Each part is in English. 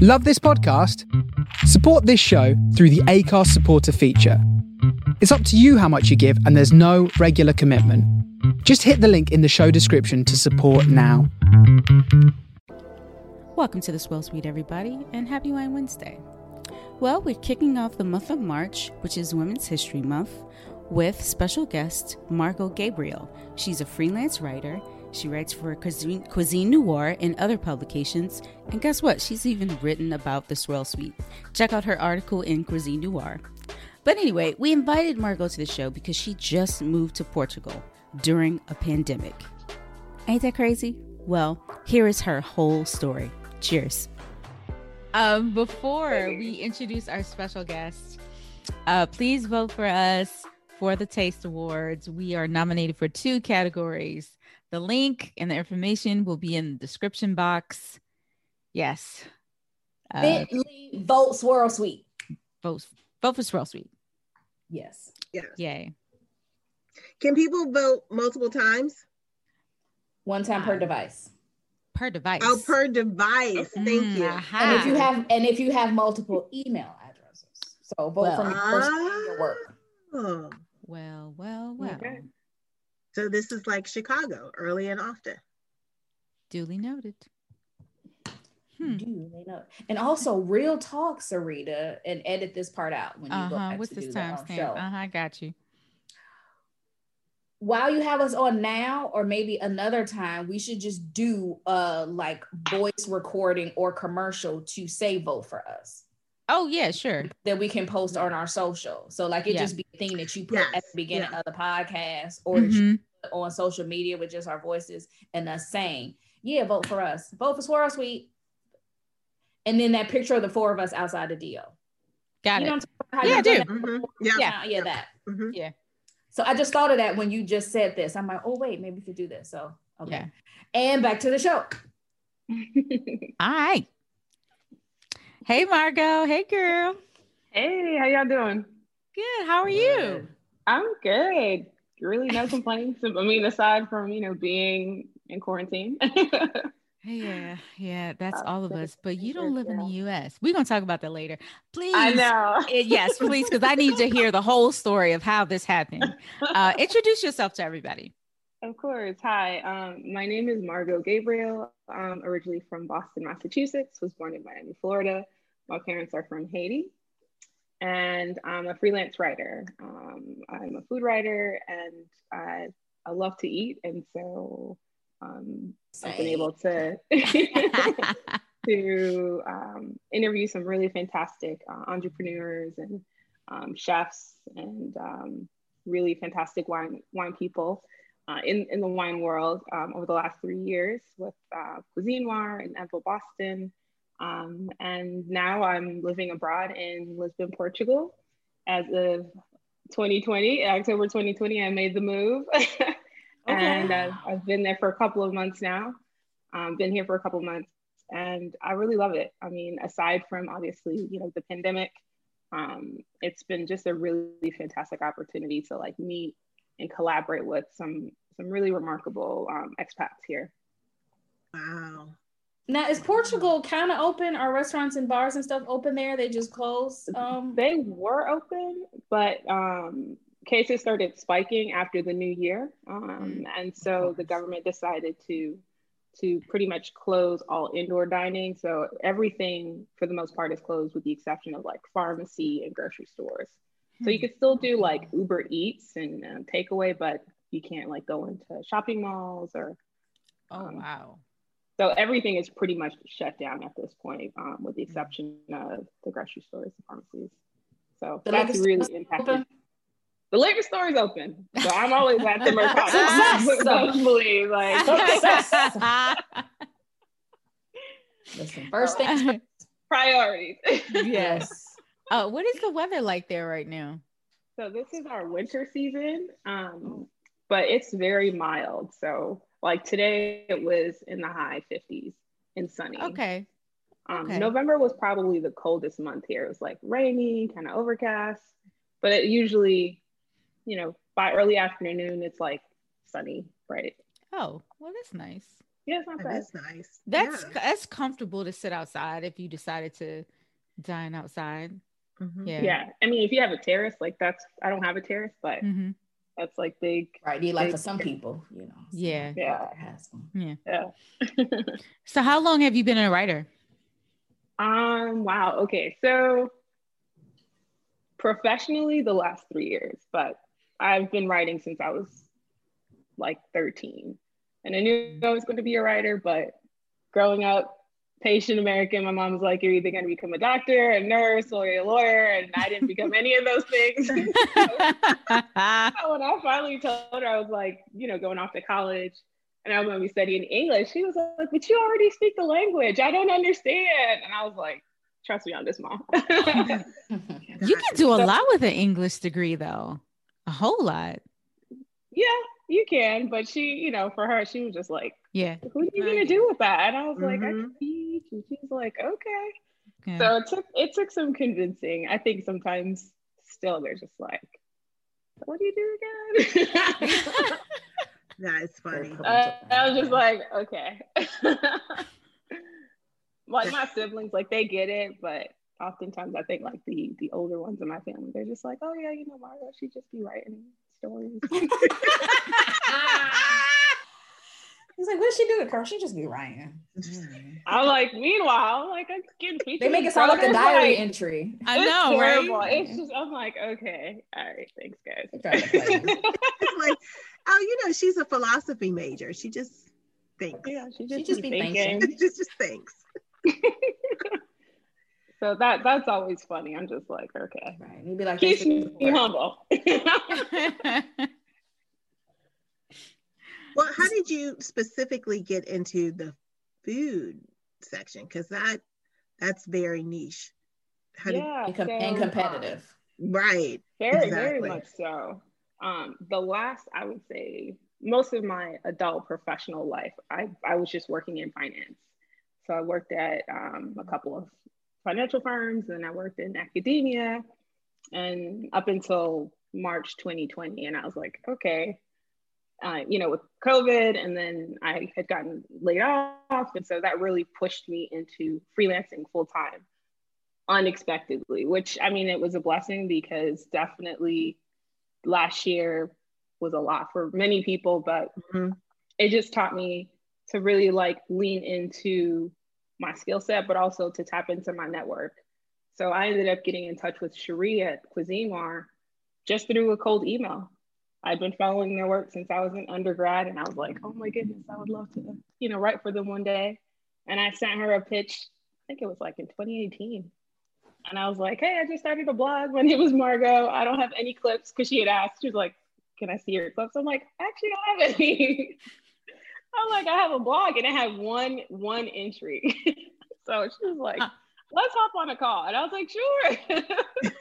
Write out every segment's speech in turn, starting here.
Love this podcast? Support this show through the Acast supporter feature. It's up to you how much you give, and there's no regular commitment. Just hit the link in the show description to support now. Welcome to the Swirl Suite, everybody, and happy Wine Wednesday. Well, we're kicking off the month of March, which is Women's History Month, with special guest Margo Gabriel. She's a freelance writer she writes for Cuisine, Cuisine Noir and other publications. And guess what? She's even written about the Swirl Suite. Check out her article in Cuisine Noir. But anyway, we invited Margo to the show because she just moved to Portugal during a pandemic. Ain't that crazy? Well, here is her whole story. Cheers. Um, before we introduce our special guest, uh, please vote for us for the Taste Awards. We are nominated for two categories the link and the information will be in the description box. Yes. Uh, vote Swirl Suite. Vote, vote for Swirl Suite. Yes. Yes. Yay. Can people vote multiple times? One time per device. Per device. Oh, per device. Thank mm, you. Aha. And if you have and if you have multiple email addresses. So vote well, from your work. Oh. Well, well, well. Okay. So this is like Chicago, early and often. Duly noted. Hmm. Duly noted. And also, real talk, Sarita, and edit this part out when you uh-huh. go back What's to this time stamp? Uh huh. I got you. While you have us on now, or maybe another time, we should just do a like voice recording or commercial to say vote for us. Oh yeah, sure. That we can post on our social. So like it yeah. just be a thing that you put yes. at the beginning yeah. of the podcast or mm-hmm on social media with just our voices and us saying, yeah, vote for us. Vote for Swirl Suite. And then that picture of the four of us outside the deal. Got you it. yeah, I do. Mm-hmm. Yeah. yeah. Yeah, that. Mm-hmm. Yeah. So I just thought of that when you just said this. I'm like, oh, wait, maybe we could do this. So, okay. Yeah. And back to the show. All right. Hey, Margo. Hey, girl. Hey, how y'all doing? Good. How are you? I'm good really no complaints. I mean, aside from you know being in quarantine. yeah, yeah, that's all of us. But you don't live in the U.S. We're gonna talk about that later. Please, I know. yes, please, because I need to hear the whole story of how this happened. Uh, introduce yourself to everybody. Of course. Hi, um, my name is Margo Gabriel. I'm originally from Boston, Massachusetts. Was born in Miami, Florida. My parents are from Haiti and I'm a freelance writer. Um, I'm a food writer and I, I love to eat. And so um, I've been able to, to um, interview some really fantastic uh, entrepreneurs and um, chefs and um, really fantastic wine, wine people uh, in, in the wine world um, over the last three years with uh, Cuisine Noir and Edible Boston. Um, and now I'm living abroad in Lisbon, Portugal. As of 2020, October 2020, I made the move. okay. and I've, I've, been there for a couple of months now. Um, been here for a couple of months and I really love it. I mean, aside from obviously, you know, the pandemic, um, it's been just a really fantastic opportunity to like meet and collaborate with some some really remarkable um, expats here. Wow, now is Portugal kind of open? Are restaurants and bars and stuff open there? They just closed. Um, they were open, but um, cases started spiking after the new year, um, and so the government decided to to pretty much close all indoor dining. So everything, for the most part, is closed with the exception of like pharmacy and grocery stores. So you hmm. could still do like Uber Eats and uh, takeaway, but you can't like go into shopping malls or. Oh um, wow! So everything is pretty much shut down at this point, um, with the exception of the grocery stores and pharmacies. So the that's really impacted. Open? The liquor store is open, so I'm always at the Mercado. Hopefully, like listen, first things priorities. yes. Uh, what is the weather like there right now? So this is our winter season, um, but it's very mild. So like today, it was in the high 50s and sunny. Okay. Um, okay. November was probably the coldest month here. It was like rainy, kind of overcast, but it usually, you know, by early afternoon, it's like sunny, right? Oh, well, that's nice. Yeah, it's not bad. That's nice. That's yeah. that's comfortable to sit outside if you decided to dine outside. Mhm. Yeah. Yeah. I mean, if you have a terrace, like that's I don't have a terrace, but Mhm. That's like big. Right. You like for some people, you know. Yeah. Yeah. Has one. Yeah. So how long have you been a writer? um. Wow. Okay. So professionally, the last three years, but I've been writing since I was like 13, and I knew I was going to be a writer. But growing up, Haitian American, my mom was like, "You're either going to become a doctor, a nurse, or a lawyer," and I didn't become any of those things. when I finally told her I was like, you know, going off to college and I was going to be studying English, she was like, but you already speak the language. I don't understand. And I was like, trust me on this, mom. you can do a lot with an English degree though. A whole lot. yeah, you can. But she, you know, for her, she was just like, Yeah. what are you going to do with that? And I was like, I Mhm. can teach. And she's like, okay. yeah. So it took, it took some convincing. I think sometimes still they're just like, what do you do again? That is funny. Uh, I was just like, okay. like my siblings, like they get it, but oftentimes I think like the the older ones in my family, they're just like, oh yeah, you know, Margo, she just be writing stories. He's like, what is she do? Girl, she just be writing. I'm like, meanwhile, I'm like I'm getting featured. They make it sound like a diary like, entry. I it's know, terrible. right? It's just I'm like, okay, all right, thanks guys. They try to play you. It's like, oh, you know, she's a philosophy major. She just thinks. yeah, she just, She just be be thinking. thinking. she just thinks. so that that's always funny. I'm just like, okay. Right. You'd be like, Keeps this me humble. Well, how did you specifically get into the food section? Because that that's very niche. How did, yeah, and, com- so, and um, competitive. right. Very, very much so. Um, the last, I would say, most of my adult professional life, I, I was just working in finance. So I worked at um, a couple of financial firms and I worked in academia and up until March 2020. And I was like, okay, uh, you know, with COVID, and then I had gotten laid off. And so that really pushed me into freelancing full time unexpectedly, which I mean, it was a blessing because definitely last year was a lot for many people, but Mhm. it just taught me to really like lean into my skill set, but also to tap into my network. So I ended up getting in touch with Sheree at Cuisine Noir just through a cold email. I'd been following their work since I was in undergrad, and I was like, oh my goodness, I would love to, you know, write for them one day. And I sent her a pitch, I think it was like in 2018. And I was like, hey, I just started a blog. My name is Margo. I don't have any clips because she had asked. She was like, can I see your clips? I'm like, I actually don't have any. I'm like, I have a blog and I had one one entry. so she was like, let's hop on a call. And I was like, sure.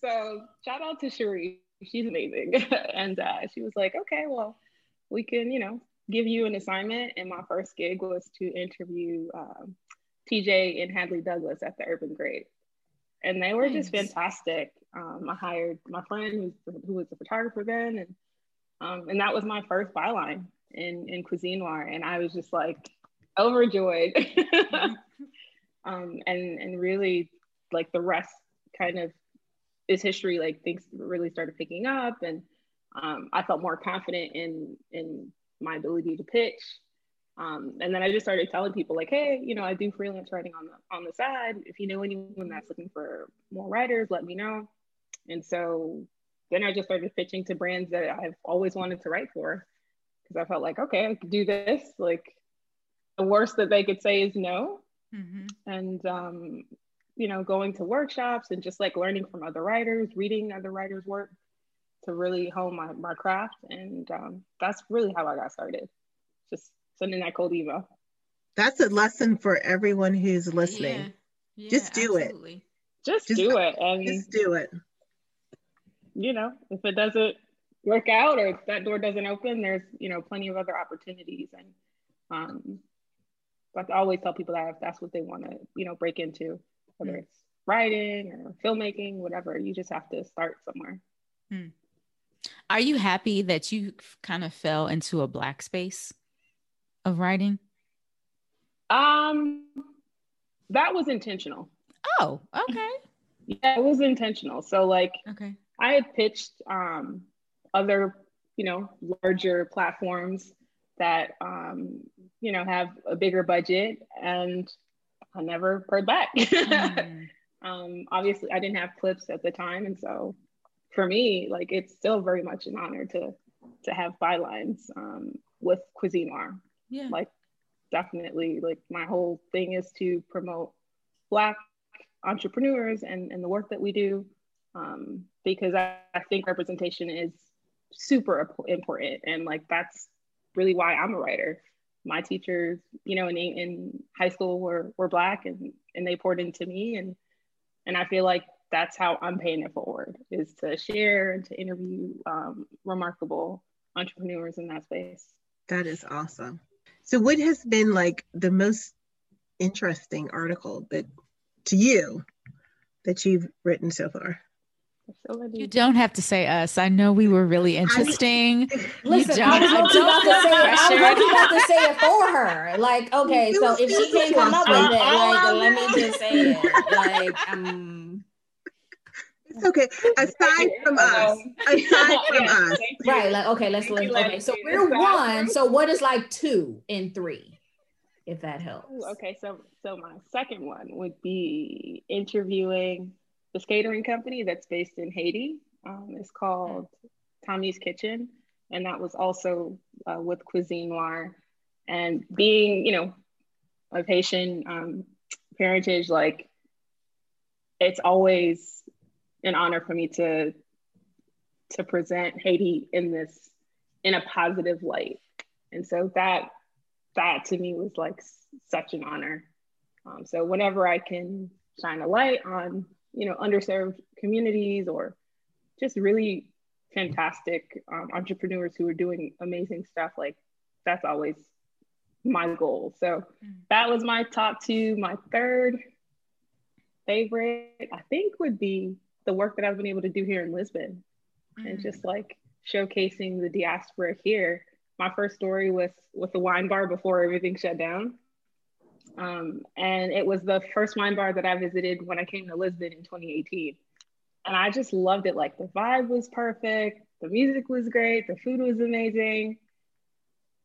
so shout out to Sheree. She's amazing. and uh, she was like, okay, well, we can, you know, give you an assignment. And my first gig was to interview um, TJ and Hadley Douglas at the Urban Grape. And they were just fantastic. Um, I hired my friend who's, who was a photographer then, and um, and that was my first byline in in Cuisine Noir, and I was just like overjoyed. um, and and really like the rest kind of is history. Like things really started picking up, and um, I felt more confident in in my ability to pitch. Um, and then I just started telling people like, hey, you know, I do freelance writing on the on the side. If you know anyone that's looking for more writers, let me know. And so then I just started pitching to brands that I've always wanted to write for because I felt like, okay, I could do this. Like the worst that they could say is no. Mhm. And um, you know, going to workshops and just like learning from other writers, reading other writers' work to really hone my, my craft. And um, that's really how I got started. Just sending that cold email. That's a lesson for everyone who's listening. Yeah. Just do it. Just, Just- do it. And Just do it. you know, if it doesn't work out or if that door doesn't open, there's, you know, plenty of other opportunities. And um, but I always tell people that if that's what they want to, you know, break into, whether Mm. it's writing or filmmaking, whatever, you just have to start somewhere. Are you happy that you kind of fell into a black space? of writing? Um, that was intentional. Oh, okay. Yeah, it was intentional. So like, okay, I had pitched um other, you know, larger platforms that um, you know, have a bigger budget and I never heard back. Mm. um, obviously I didn't have clips at the time. And so for me, like it's still very much an honor to to have bylines um, with Cuisine Noir. Yeah. Like definitely like my whole thing is to promote black entrepreneurs and, and the work that we do um, because I, I think representation is super important and like that's really why I'm a writer. My teachers, you know, in, in high school were, were black and, and they poured into me. And, and I feel like that's how I'm paying it forward is to share and to interview um, remarkable entrepreneurs in that space. That is awesome. So what has been like the most interesting article that to you that you've written so far? You don't have to say us. I know we were really interesting. Listen, I was about to say I was about to say it for her. Like, okay, so if she can't come up with it, like, let me just say it. Like, um. It's okay. Aside from us, aside from us, right? Like, okay, let's look. Okay, so we're one. So what is like two and three, if that helps? Okay, so so my second one would be interviewing this catering company that's based in Haiti. Um, it's called Tommy's Kitchen, and that was also uh, with Cuisine Noir. And being, you know, of Haitian um, parentage, like it's always an honor for me to to present Haiti in this in a positive light. And so that that to me was like such an honor. Um, so whenever I can shine a light on you know, underserved communities or just really fantastic um, entrepreneurs who are doing amazing stuff. Like that's always my goal. So mm. that was my top two. My third favorite, I think, would be the work that I've been able to do here in Lisbon mm. and just like showcasing the diaspora here. My first story was with the wine bar before everything shut down. Um, and it was the first wine bar that I visited when I came to Lisbon in 2018. And I just loved it. Like the vibe was perfect, the music was great, the food was amazing.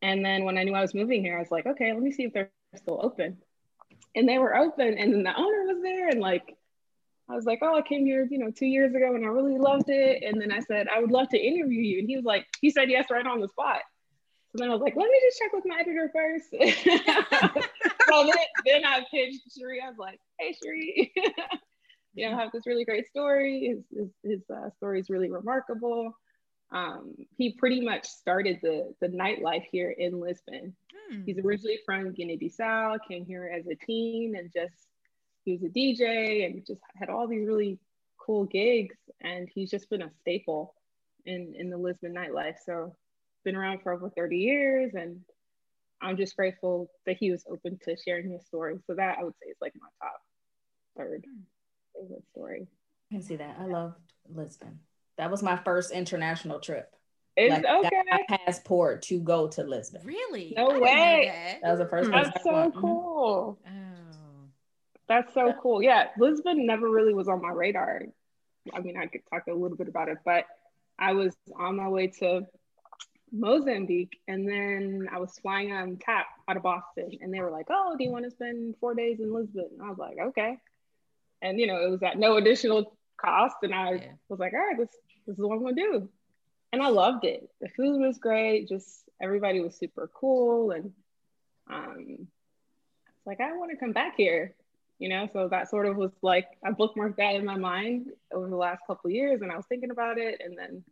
And then when I knew I was moving here, I was like, okay, let me see if they're still open. And they were open, and then the owner was there, and like, I was like, oh, I came here, you know, two years ago, and I really loved it. And then I said, I would love to interview you, and he was like, he said yes right on the spot. So then I was like, let me just check with my editor first. so then, then I pitched Sheree. I was like, hey, Sheree, you know, I have this really great story. His, his, his uh, story is really remarkable. Um, he pretty much started the, the nightlife here in Lisbon. Hmm. He's originally from Guinea-Bissau, came here as a teen and just, he was a DJ and just had all these really cool gigs. And he's just been a staple in, in the Lisbon nightlife. So been around for over 30 years and I'm just grateful that he was open to sharing his story. So that I would say is like my top third hmm. favorite story. I can see that. I loved Lisbon. That was my first international trip. It's like, okay. my passport to go to Lisbon. Really? No I way. That. that. was the first. Hmm. That's so cool. Oh. That's so cool. Yeah, Lisbon never really was on my radar. I mean, I could talk a little bit about it, but I was on my way to Mozambique. And then I was flying on TAP out of Boston. And they were like, oh, do you want to spend four days in Lisbon? And I was like, okay. And, you know, it was at no additional cost. And I yeah. was like, all right, this, this is what I'm to do. And I loved it. The food was great. Just everybody was super cool. And um, it's like, I want to come back here. You know, so that sort of was like I bookmarked that in my mind over the last couple years, and I was thinking about it. And then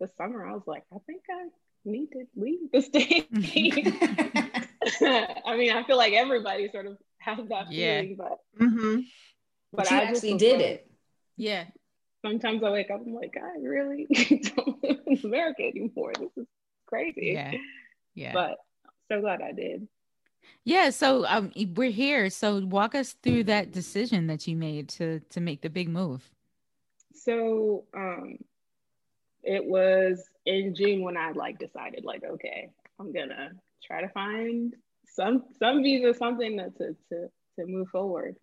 this summer, I was like, I think I need to leave the state. I mean, I feel like everybody sort of has that yeah. feeling, but mm-hmm. but, I actually did like, it. Yeah. Sometimes I wake up, I'm like, I really don't live in America anymore. This is crazy. Yeah. Yeah. But so glad I did. Yeah, so um, we're here. So walk us through that decision that you made to to make the big move. So um, it was in June when I like decided like, okay, I'm gonna try to find some some visa, something to to to, to move forward.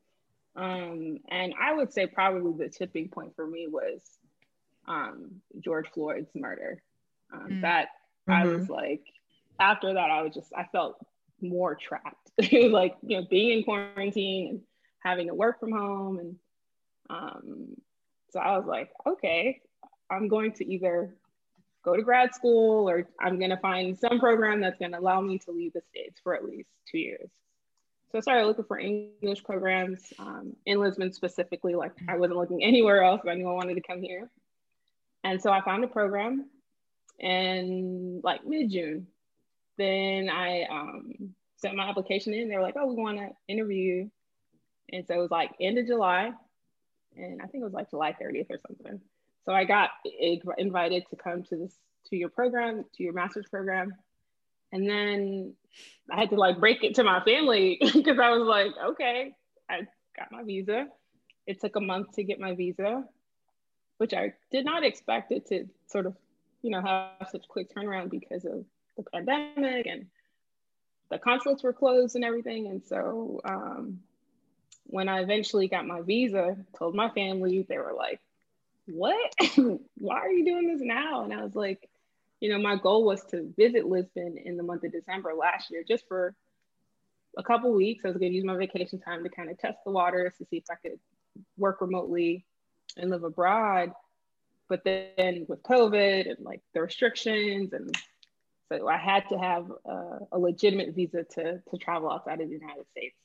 Um, and I would say probably the tipping point for me was um, George Floyd's murder. Um, mm. That mm-hmm. I was like, after that, I was just I felt more trapped. it was like you know being in quarantine and having to work from home, and um, so I was like, okay, I'm going to either go to grad school or I'm going to find some program that's going to allow me to leave the States for at least two years. So I started looking for English programs um, in Lisbon specifically. Like I wasn't looking anywhere else, but I knew I wanted to come here. And so I found a program in like mid June. Then I um, sent my application in. They were like, oh, we want to interview. And so it was like end of July. And I think it was like July 30th or something. So I got invited to come to this to your program, to your master's program. And then I had to like break it to my family because I was like, okay, I got my visa. It took a month to get my visa, which I did not expect it to sort of, you know, have such quick turnaround because of the pandemic and the consulates were closed and everything. And so um, when I eventually got my visa, told my family, they were like, what? Why are you doing this now? And I was like, you know, my goal was to visit Lisbon in the month of December last year, just for a couple weeks. I was going to use my vacation time to kind of test the waters to see if I could work remotely and live abroad. But then with COVID and like the restrictions, and so I had to have a, a legitimate visa to, to travel outside of the United States.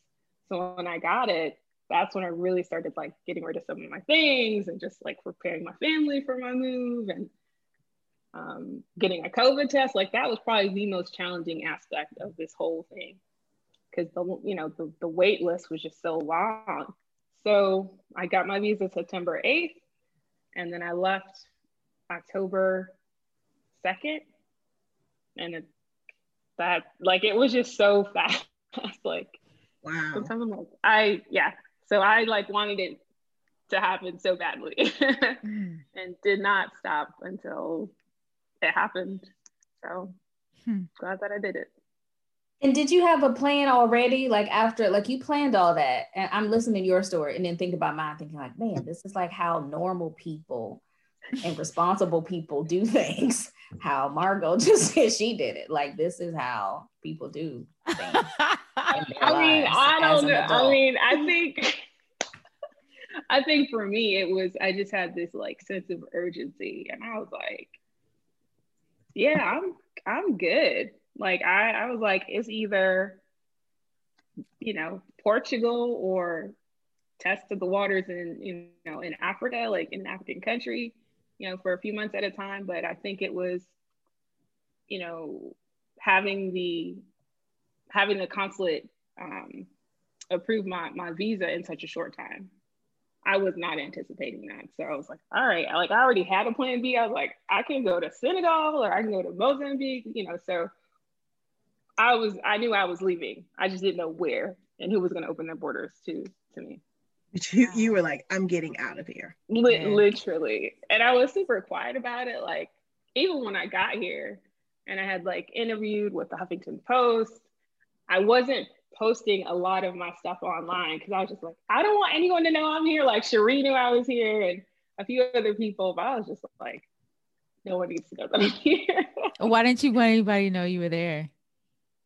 So when I got it, that's when I really started like getting rid of some of my things and just like preparing my family for my move and um, getting a COVID test. Like that was probably the most challenging aspect of this whole thing because the you know the, the wait list was just so long. So I got my visa September 8th and then I left October 2nd and it, that like it was just so fast like wow sometimes I'm like I yeah so I like wanted it to happen so badly mm. and did not stop until it happened. So hmm. glad that I did it. And did you have a plan already? Like after, like you planned all that, and I'm listening to your story, and then think about mine, thinking like, man, this is like how normal people and responsible people do things. How Margo just said she did it. Like this is how people do things. I mean, I don't know. I mean, I think I think for me it was I just had this like sense of urgency and I was like, yeah, I'm I'm good. Like I, I was like, it's either, you know, Portugal or test of the waters in you know in Africa, like in an African country, you know, for a few months at a time. But I think it was, you know, having the having the consulate um, approve my, my visa in such a short time. I was not anticipating that. So I was like, all right, like I already had a plan B. I was like, I can go to Senegal or I can go to Mozambique, you know. So I was, I knew I was leaving. I just didn't know where and who was going to open their borders to to me. You, you were um, like, I'm getting out of here. L- literally. And I was super quiet about it. Like, even when I got here and I had like interviewed with the Huffington Post I wasn't posting a lot of my stuff online because I was just like, I don't want anyone to know I'm here. Like Sheree knew I was here and a few other people, but I was just like, no one needs to know that I'm here. Why didn't you want anybody to know you were there?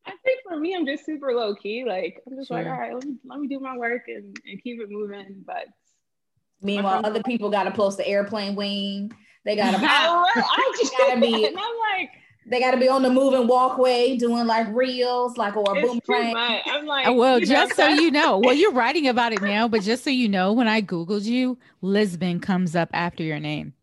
I think for me, I'm just super low key. Like I'm just sure. like, all right, let me, let me do my work and, and keep it moving. But meanwhile, other people got to post the airplane wing. They got to. I, I just gotta be. And I'm like, they got to be on the moving walkway doing like reels, like or a boomerang. I'm like, well, just know. so you know, well, you're writing about it now, but just so you know, when I googled you, Lisbon comes up after your name.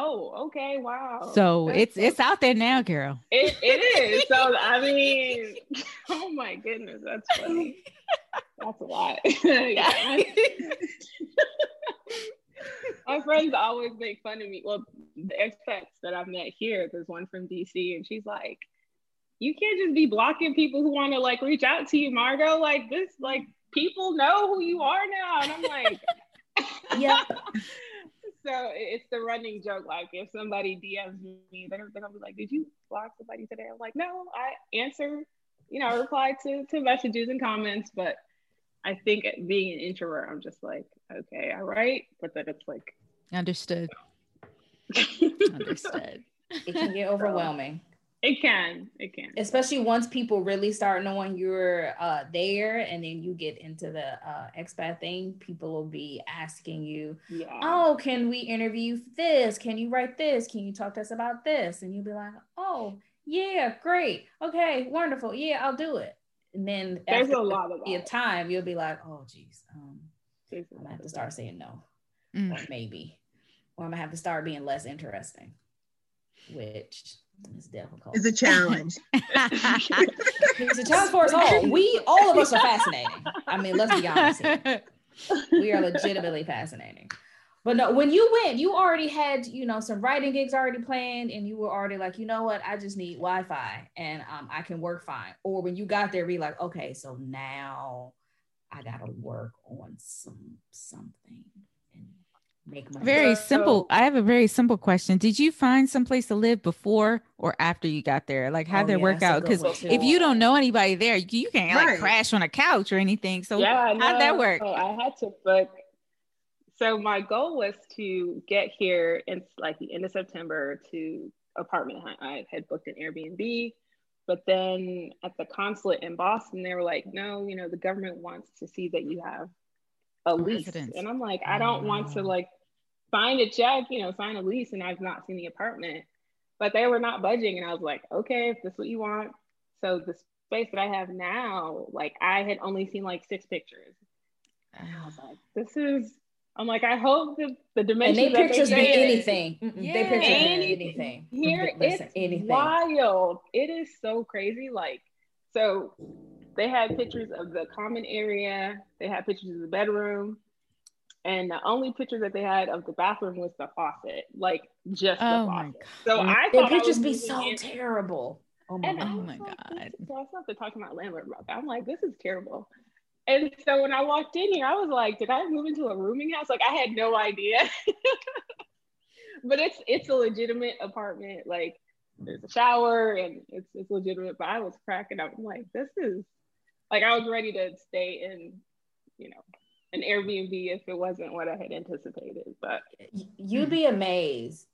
Oh, okay, wow. So That's it's so- it's out there now, girl. It, it is. So I mean, oh my goodness, that's funny. That's a lot. my friends always make fun of me. Well, the expats that I've met here, there's one from DC, and she's like, "You can't just be blocking people who want to like reach out to you, Margo. Like this, like people know who you are now." And I'm like, "Yeah." So it's the running joke. Like if somebody DMs me, they're, they're gonna be like, "Did you block somebody today?" I'm like, "No, I answer you know, I reply to to messages and comments, but I think being an introvert, I'm just like, okay, all right, but then it's like understood. understood. It can get overwhelming. It can. It can. Especially once people really start knowing you're uh, there and then you get into the uh, expat thing, people will be asking you, yeah. Oh, can we interview this? Can you write this? Can you talk to us about this? And you'll be like, Oh, yeah, great. Okay, wonderful. Yeah, I'll do it. And then there's a lot of that. time, you'll be like, Oh, geez, um, I'm gonna have to start saying no, mm. or maybe, or I'm gonna have to start being less interesting, which it's difficult. It's a challenge. it's a challenge for us all. We all of us are fascinating. I mean, let's be honest. Here. We are legitimately fascinating. But no, when you went, you already had, you know, some writing gigs already planned, and you were already like, you know what, I just need Wi-Fi and um, I can work fine. Or when you got there, be like, okay, so now I gotta work on some something make money. Very simple. I have a very simple question. Did you find some place to live before or after you got there? Like how oh, did it yeah, work out? Because if you don't know anybody there, you can't right. like crash on a couch or anything. So yeah, how did that work? Oh, I had to book. So my goal was to get here in like the end of September to apartment hunt. I had booked an Airbnb, but then at the consulate in Boston, they were like, no, you know, the government wants to see that you have a lease. Residence. And I'm like, I don't want to oh. like sign a check, you know, sign a lease, and I've not seen the apartment. But they were not budging, and I was like, okay, if that's what you want. So the space that I have now, like I had only seen like six pictures. And I was like, this is. I'm like, I hope the, the dimensions. And they pictures be anything. Yeah. They pictures anything. anything. Here Listen, it's anything. wild. It is so crazy. Like, so they had pictures of the common area. They had pictures of the bedroom and the only picture that they had of the bathroom was the faucet, like just oh the faucet. So I thought it just be so in. terrible. Oh my, and oh my god! So I started talking to my landlord about that. I'm like, this is terrible. And so when I walked in here, I was like, did I move into a rooming house? Like I had no idea. but it's it's a legitimate apartment. Like there's a shower and it's it's legitimate. But I was cracking up. I'm like, this is like I was ready to stay in, you know, an Airbnb if it wasn't what I had anticipated. But you'd be amazed,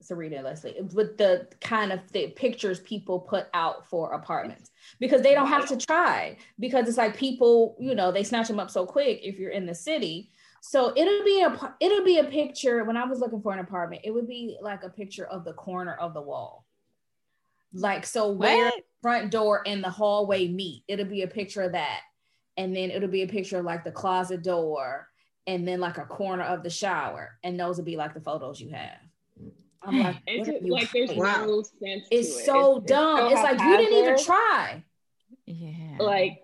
Serena Leslie, with the kind of the pictures people put out for apartments because they don't have to try because it's like people, you know, they snatch them up so quick if you're in the city. So it'll be a it'll be a picture. When I was looking for an apartment, it would be like a picture of the corner of the wall. Like so, where what? front door and the hallway meet, it'll be a picture of that and then it'll be a picture of like the closet door and then like a corner of the shower and those will be like the photos you have. I'm like, it's like there's wow. no sense it's it. so it's, dumb. it's, so it's like you didn't even try. Yeah. Like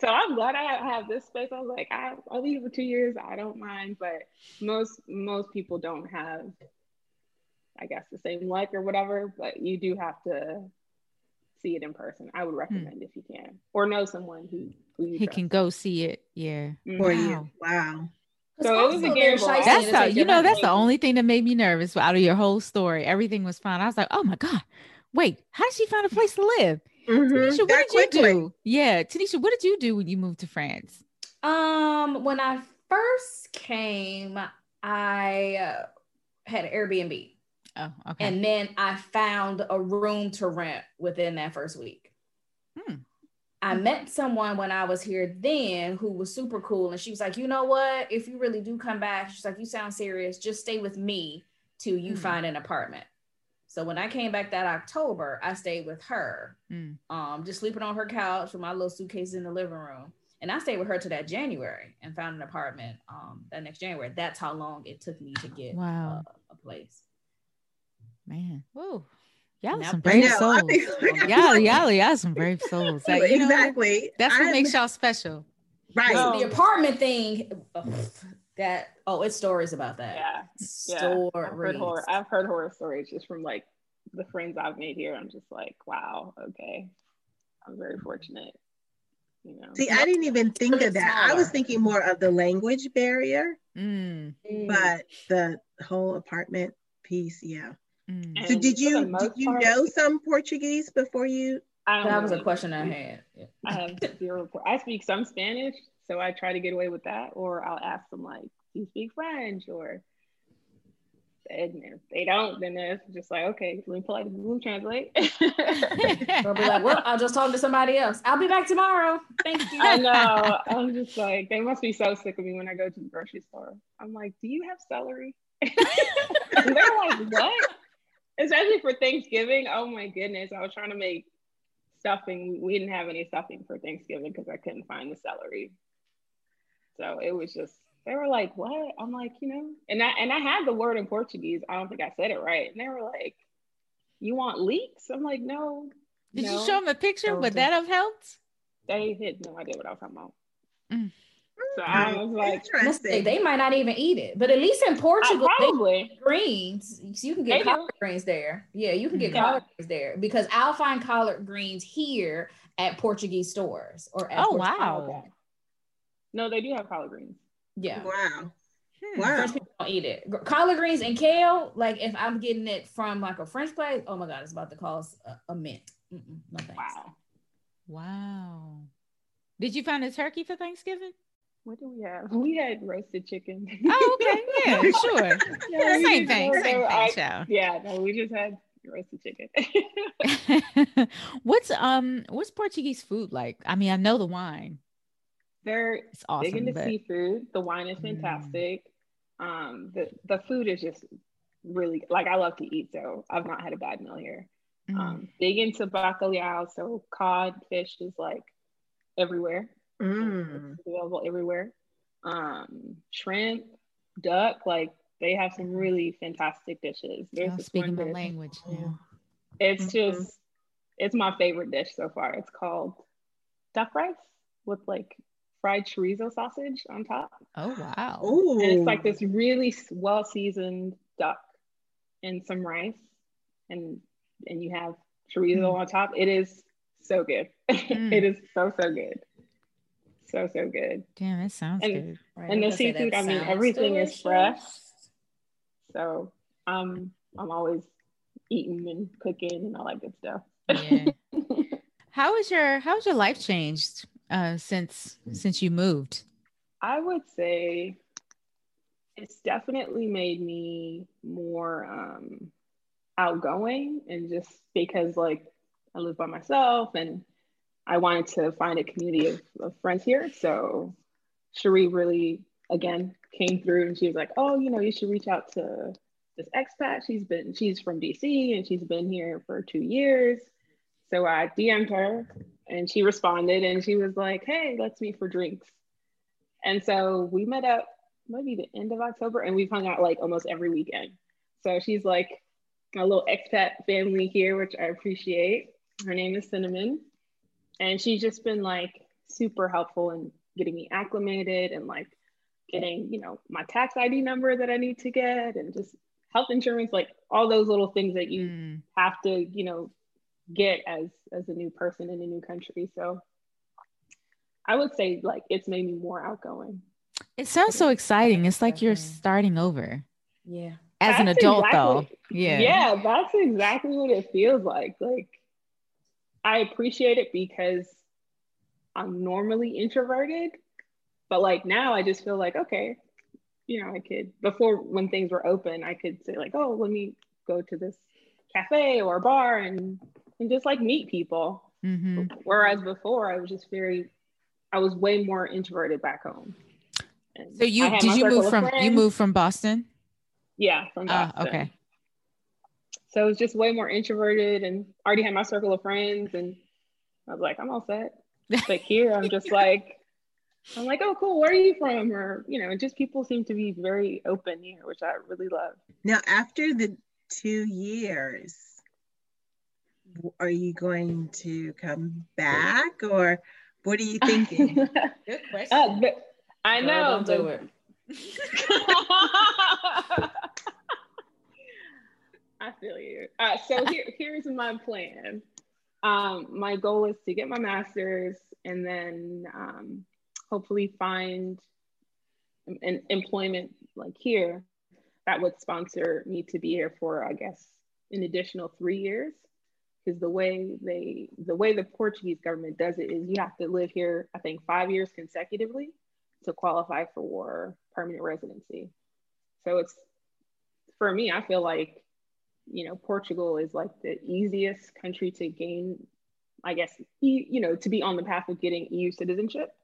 so i'm glad i have this space. I was like I, i'll leave it for two years. I don't mind but most most people don't have i guess the same like or whatever but you do have to see it in person. I would hmm. recommend if you can, or know someone who who, can go see it. Yeah, mm-hmm. for you. Wow. So it was a gamble. That's the, you know that's the only thing that made me nervous out of your whole story. Everything was fine. I was like, oh my god, wait, how did she find a place to live? Mm-hmm. Tanisha, what that did quickly. you do? Yeah, Tanisha, what did you do when you moved to France? Um, when I first came, I uh, had an Airbnb. Oh, okay. And then I found a room to rent within that first week. Hmm. I met someone when I was here then who was super cool. And she was like, you know what? If you really do come back, she's like, you sound serious. Just stay with me till you mm. find an apartment. So when I came back that October, I stayed with her, mm. um, just sleeping on her couch with my little suitcase in the living room. And I stayed with her to that January and found an apartment um, that next January. That's how long it took me to get wow. uh, a place. Man, whoa. Y'all some brave souls. y'all, y'all, y'all some brave souls. Like, exactly. Know, that's what I'm, makes y'all special. Right. the apartment thing. that oh, it's stories about that. Yeah. Stories. Yeah. I've heard horror. I've heard horror stories just from like the friends I've made here. I'm just like, wow, okay. I'm very fortunate. You know. See, I didn't even think of that. I was thinking more of the language barrier, mm. but the whole apartment piece, yeah. Mm. So did you did you part, know some Portuguese before you that was a question I had. Yeah. I have zero. I speak some Spanish, so I try to get away with that, or I'll ask them like, "Do you speak French?" or and if they don't, then it's just like, okay, let me pull out the Google Translate. I'll be like, well, I'll just talk to somebody else. I'll be back tomorrow. Thank you. I know. I'm just like, they must be so sick of me when I go to the grocery store. I'm like, do you have celery? they're like, what? Especially for Thanksgiving. Oh my goodness. I was trying to make stuffing. We didn't have any stuffing for Thanksgiving because I couldn't find the celery. So it was just they were like, "What?" I'm like, you know, and I and I had the word in Portuguese. I don't think I said it right, and they were like, "You want leeks?" I'm like, "No." Did no. you show them a picture? Would that have helped? They had no idea what I was talking about. Mm. So I was like, they might not even eat it, but at least in Portugal, probably greens. So you can get they collard do. greens there. Yeah, you can get yeah. collard greens there because I'll find collard greens here at Portuguese stores or. At oh Portuguese wow! No, they do have collard greens. Yeah. Wow. Hmm. Wow. French people don't eat it. Collard greens and kale, like if I'm getting it from like a French place, oh my God, it's about to cost a, a mint. Mm-mm, no thanks. Wow. Wow. Did you find a turkey for Thanksgiving? What do we have? We had roasted chicken. Oh, okay. Yeah, sure. yeah, same thing. Same thing, I, yeah, no, we just had roasted chicken. what's um what's Portuguese food like? I mean, I know the wine. They're it's awesome, big into but... seafood. The wine is mm. fantastic. Mm. Um, the the food is just really like I love to eat, so I've not had a bad meal here. Mm. Um, big into bacalhau, so cod fish is like everywhere. Mm. available everywhere. Um, shrimp, duck, like they have some really fantastic dishes. There's oh, speaking the language. Yeah. It's mm-hmm. just it's my favorite dish so far. It's called duck rice with like fried chorizo sausage on top. Oh wow! Ooh. And it's like this really well seasoned duck and some rice, and and you have chorizo mm. on top. It is so good. Mm. it is so so good. So so good. Damn, it sounds and, good. Right, and the seafood, I mean, everything delicious. is fresh. So um, I'm always eating and cooking and all that good stuff. Yeah. how is your how's your life changed uh, since since you moved? I would say it's definitely made me more um, outgoing, and just because like I live by myself and I wanted to find a community of, of friends here. So Sheree really again came through and she was like, oh, you know, you should reach out to this expat. She's been, she's from DC and she's been here for two years. So I DM'd her and she responded and she was like, hey, let's meet for drinks. And so we met up maybe the end of October and we've hung out like almost every weekend. So she's like a little expat family here, which I appreciate. Her name is Cinnamon. And she's just been like super helpful in getting me acclimated and like getting, you know, my tax ID number that I need to get and just health insurance, like all those little things that you mm. have to, you know, get as as a new person in a new country. So I would say like it's made me more outgoing. It sounds so exciting. It's like you're starting over. Yeah. As that's an adult exactly, though. Yeah. Yeah, that's exactly what it feels like. Like I appreciate it because I'm normally introverted, but like now I just feel like okay, you know, I could before when things were open, I could say like, oh, let me go to this cafe or bar and and just like meet people. Mm-hmm. Whereas before, I was just very, I was way more introverted back home. And so you did you move from you moved from Boston? Yeah, from ah, Boston. Uh, okay. So it was just way more introverted and already had my circle of friends and I was like, I'm all set. But here I'm just like, I'm like, oh, cool. Where are you from? Or, you know, just people seem to be very open here, which I really love. Now, after the two years, are you going to come back or what are you thinking? Good question. Uh, I know. don't do it. I feel you. Uh, so here, here's my plan. Um, my goal is to get my master's and then um, hopefully find an employment like here that would sponsor me to be here for, I guess, an additional three years because the way they the way the Portuguese government does it is you have to live here, I think, five years consecutively to qualify for permanent residency. So it's for me, I feel like you know Portugal is like the easiest country to gain, I guess, you know, to be on the path of getting EU citizenship.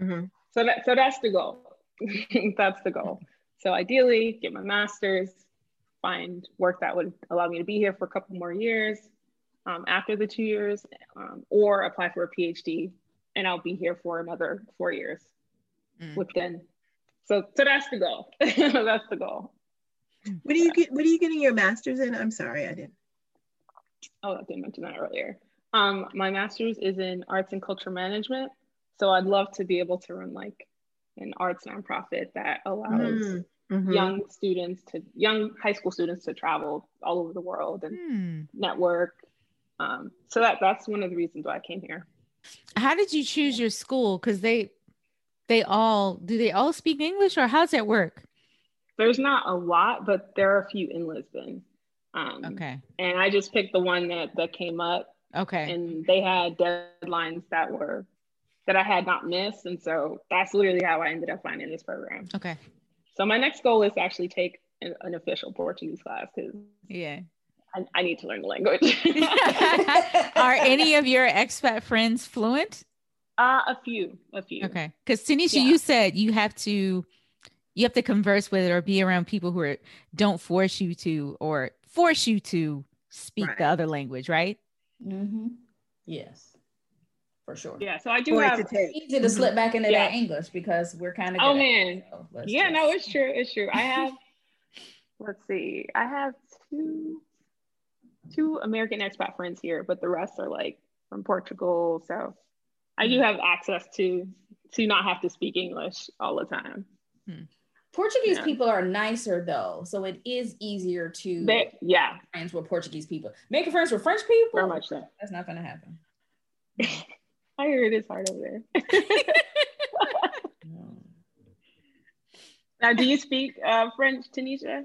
Mm-hmm. So that so that's the goal. that's the goal. So ideally, get my master's, find work that would allow me to be here for a couple more years, um, after the two years, um, or apply for a PhD, and I'll be here for another four years. Mm. Within, so so that's the goal. that's the goal. What do you get? What are you getting your master's in? I'm sorry, I didn't. Oh, I didn't mention that earlier. Um, my master's is in arts and culture management. So I'd love to be able to run like an arts nonprofit that allows mm mm-hmm. young students to young high school students to travel all over the world and mm. network um, so that that's one of the reasons why I came here. How did you choose your school? Because they they all do they all speak English or how's that work? There's not a lot, but there are a few in Lisbon. Um, okay. And I just picked the one that that came up. Okay. And they had deadlines that were that I had not missed, and so that's literally how I ended up finding this program. Okay. So my next goal is to actually take an, an official Portuguese class because yeah, I, I need to learn the language. Are any of your expat friends fluent? Uh, a few, a few. Okay, because Tanisha, yeah. you said you have to, you have to converse with or be around people who are, don't force you to or force you to speak right. the other language, right? Mm-hmm. Yes, for sure. Yeah, so I do have to easy to slip back into yeah. that English because we're kind of. Oh man, so yeah, just... no, it's true, it's true. I have. let's see, I have two two American expat friends here, but the rest are like from Portugal. So I do hmm. have access to to not have to speak English all the time. Hmm. Portuguese yeah. people are nicer though, so it is easier to they, yeah friends with Portuguese people. Making friends with French people, very much so. That's not gonna happen. I hear it is hard over there. now, do you speak uh, French, Tanisha?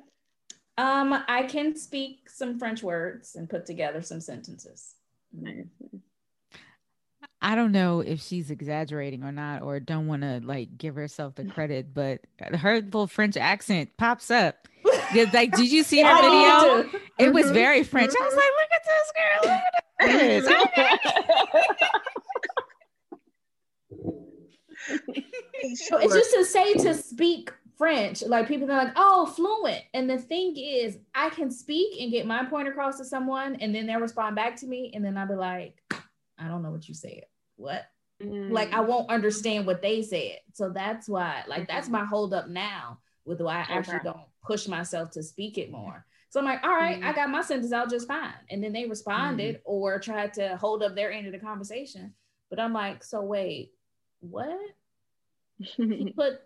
Um, I can speak some French words and put together some sentences. I don't know if she's exaggerating or not, or don't want to like give herself the credit, but her little French accent pops up. like, did you see her video? It was mm-hmm. very French. I was like, look at this girl, look at this. so it's just to say to speak French, like people are like, oh, fluent. And the thing is, I can speak and get my point across to someone, and then they'll respond back to me, and then I'll be like, I don't know what you said. What? Mm. Like I won't understand what they said. So that's why, like, that's my hold up now with why I actually don't push myself to speak it more. So I'm like, all right, mm. I got my sentence out just fine. And then they responded mm. or tried to hold up their end of the conversation. But I'm like, so wait, what? he put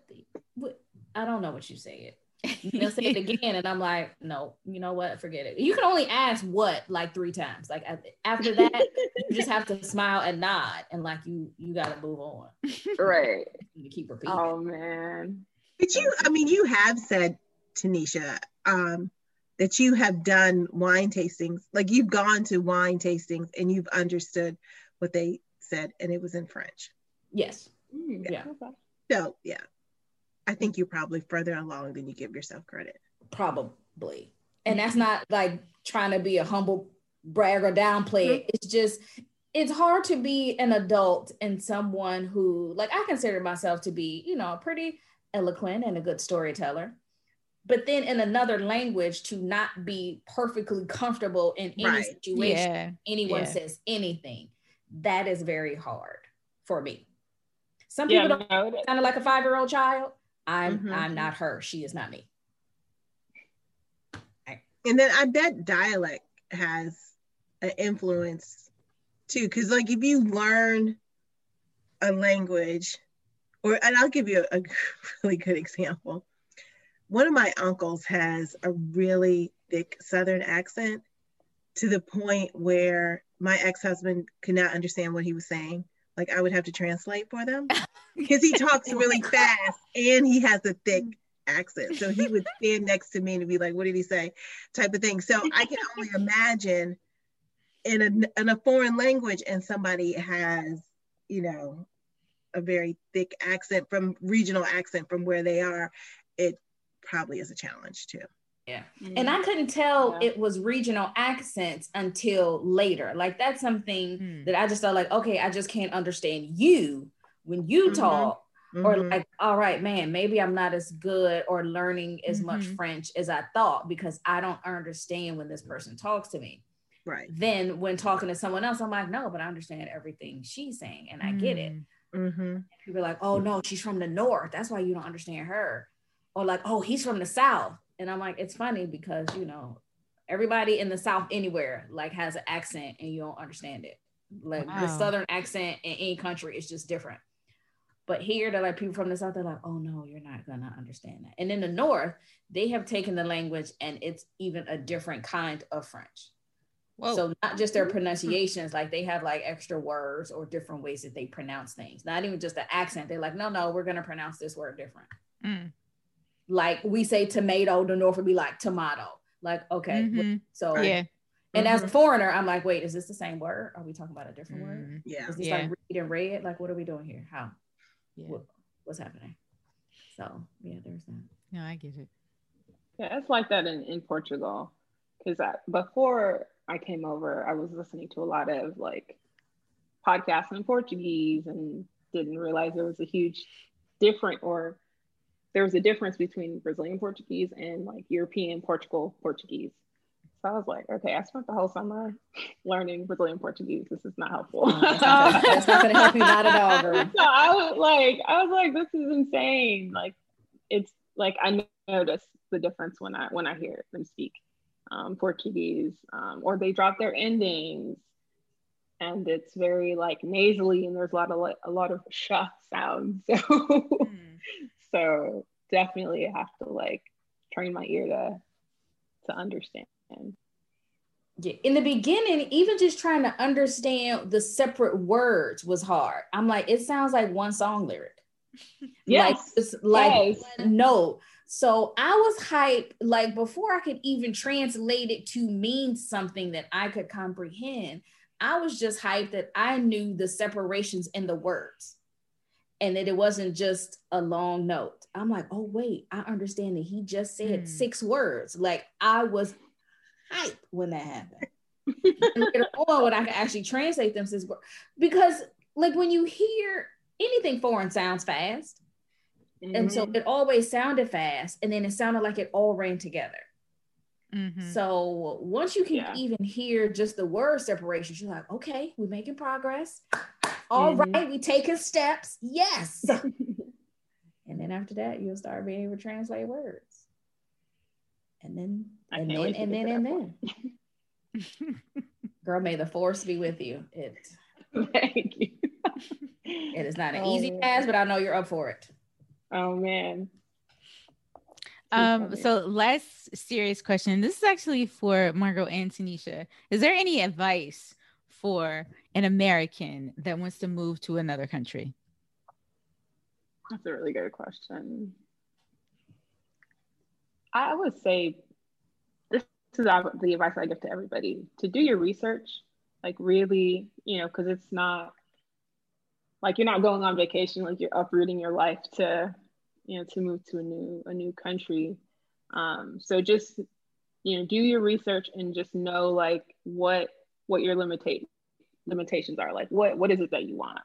what, I don't know what you said. They'll say it again, and I'm like, no, you know what? Forget it. You can only ask what like three times. Like after that, you just have to smile and nod, and like you you got to move on. Right. You keep repeating. Oh man. But you, I mean, you have said, Tanisha, um, that you have done wine tastings. Like you've gone to wine tastings and you've understood what they said, and it was in French. Yes. Mm, yeah. yeah. So yeah, I think you're probably further along than you give yourself credit. Probably. And that's not like trying to be a humble brag or downplay it. Mm-hmm. It's just, it's hard to be an adult and someone who, like, I consider myself to be, you know, pretty eloquent and a good storyteller. But then in another language, to not be perfectly comfortable in any right. situation, yeah. anyone yeah. says anything, that is very hard for me. Some people yeah, don't no, sound like a five year old child. I'm mm-hmm. I'm not her. She is not me. And then I bet dialect has an influence too, because like if you learn a language, or and I'll give you a, a really good example. One of my uncles has a really thick Southern accent to the point where my ex-husband could not understand what he was saying like I would have to translate for them because he talks oh really fast and he has a thick mm. accent. So he would stand next to me and be like, "What did he say?" type of thing. So I can only imagine in a in a foreign language and somebody has, you know, a very thick accent from regional accent from where they are, it probably is a challenge too. Yeah. Mm-hmm. And I couldn't tell yeah. it was regional accents until later. Like that's something mm. that I just felt like, okay, I just can't understand you when you mm-hmm. talk. Mm-hmm. Or like, all right, man, maybe I'm not as good or learning as much mm-hmm. French as I thought because I don't understand when this person talks to me. Right. Then when talking to someone else, I'm like, no, but I understand everything she's saying and I get it. Mm. Mm-hmm. People are like, oh no, she's from the north. That's why you don't understand her. Or like, oh, he's from the south and I'm like, it's funny because you know, everybody in the South anywhere like has an accent and you don't understand it. Like wow. the Southern accent in any country is just different. But here, they're like people from the South, they're like, oh no, you're not gonna understand that. And in the North, they have taken the language and it's even a different kind of French. Whoa. So not just their pronunciations, like they have like extra words or different ways that they pronounce things. Not even just the accent. They're like, no, no, we're gonna pronounce this word different. Mm like we say tomato, the North would be like tomato. Like, okay. Mm-hmm. So yeah. And mm-hmm. as a mm-hmm. foreigner, I'm like, wait, is this the same word? Are we talking about a different mm-hmm. word? Yeah. Is this yeah. like read and red? Like, what are we doing here? How? Yeah. What, what's happening? So yeah, there's that. Yeah, I get it. Yeah, it's like that in, in Portugal. Because before I came over, I was listening to a lot of like podcasts in Portuguese and didn't realize there was a huge different or there was a difference between Brazilian Portuguese and like European Portugal Portuguese. So I was like, okay, I spent the whole summer learning Brazilian Portuguese. This is not helpful. Oh, that's not going to help you not at all, girl. So I was like, I was like, this is insane. Like, it's like I notice the difference when I when I hear them speak um, Portuguese, um, or they drop their endings, and it's very like nasally, and there's a lot of like, a lot of sh sounds. So. Mm so definitely have to like train my ear to to understand. Yeah. In the beginning, even just trying to understand the separate words was hard. I'm like, it sounds like one song lyric. Yes. Like, it's like yes. no. So I was hyped, like before I could even translate it to mean something that I could comprehend. I was just hyped that I knew the separations in the words and that it wasn't just a long note. I'm like, oh wait, I understand that he just said mm. six words. Like I was hype when that happened. later on, when I can actually translate them six words, because like when you hear anything foreign sounds fast, mm-hmm. and so mm-hmm. it always sounded fast, and then it sounded like it all ran together. Mm-hmm. So once you can yeah. even hear just the word separation, you're like, okay, we're making progress. All mm-hmm. right, we taking steps. Yes. and then after that, you'll start being able to translate words. And then, and then, and then, and then. Girl, may the force be with you. It. Thank you. it is not an oh, easy man. task, but I know you're up for it. Oh man. Um, so last serious question. This is actually for Margo and Tanisha. Is there any advice for an American that wants to move to another country? That's a really good question. I would say this is the advice I give to everybody to do your research, like really, you know, because it's not like you're not going on vacation, like you're uprooting your life to, you know, to move to a new a new country. Um, so just you know, do your research and just know like what what your limitate limitations are. Like what what is it that you want?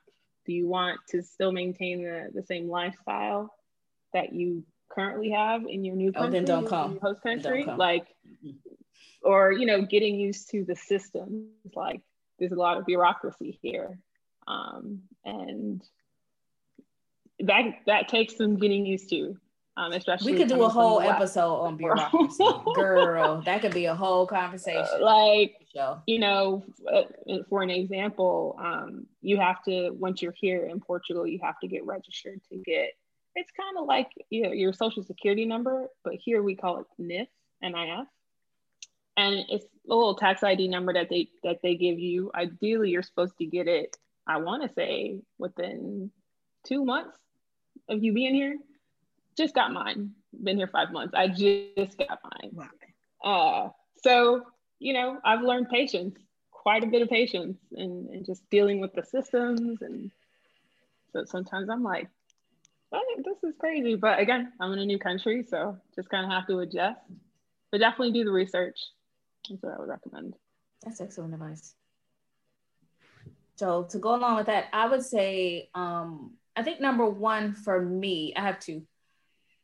Do you want to still maintain the, the same lifestyle that you currently have in your new country? Oh, then don't come. Host country, like, or you know, getting used to the systems. Like, there's a lot of bureaucracy here, um, and that that takes some getting used to. Um, especially we could do a whole episode on bureaucracy, girl. That could be a whole conversation. Uh, like, you know, uh, for an example, um, you have to once you're here in Portugal, you have to get registered to get. It's kind of like you know, your social security number, but here we call it NIF, NIF, and it's a little tax ID number that they that they give you. Ideally, you're supposed to get it. I want to say within two months of you being here just got mine. Been here five months. I just got mine. Wow. Uh, so you know, I've learned patience quite a bit of patience and, and just dealing with the systems. And so sometimes I'm like, this is crazy. But again, I'm in a new country, so just kind of have to adjust. But definitely do the research. That's what I would recommend. That's excellent advice. So to go along with that, I would say um, I think number one for me, I have to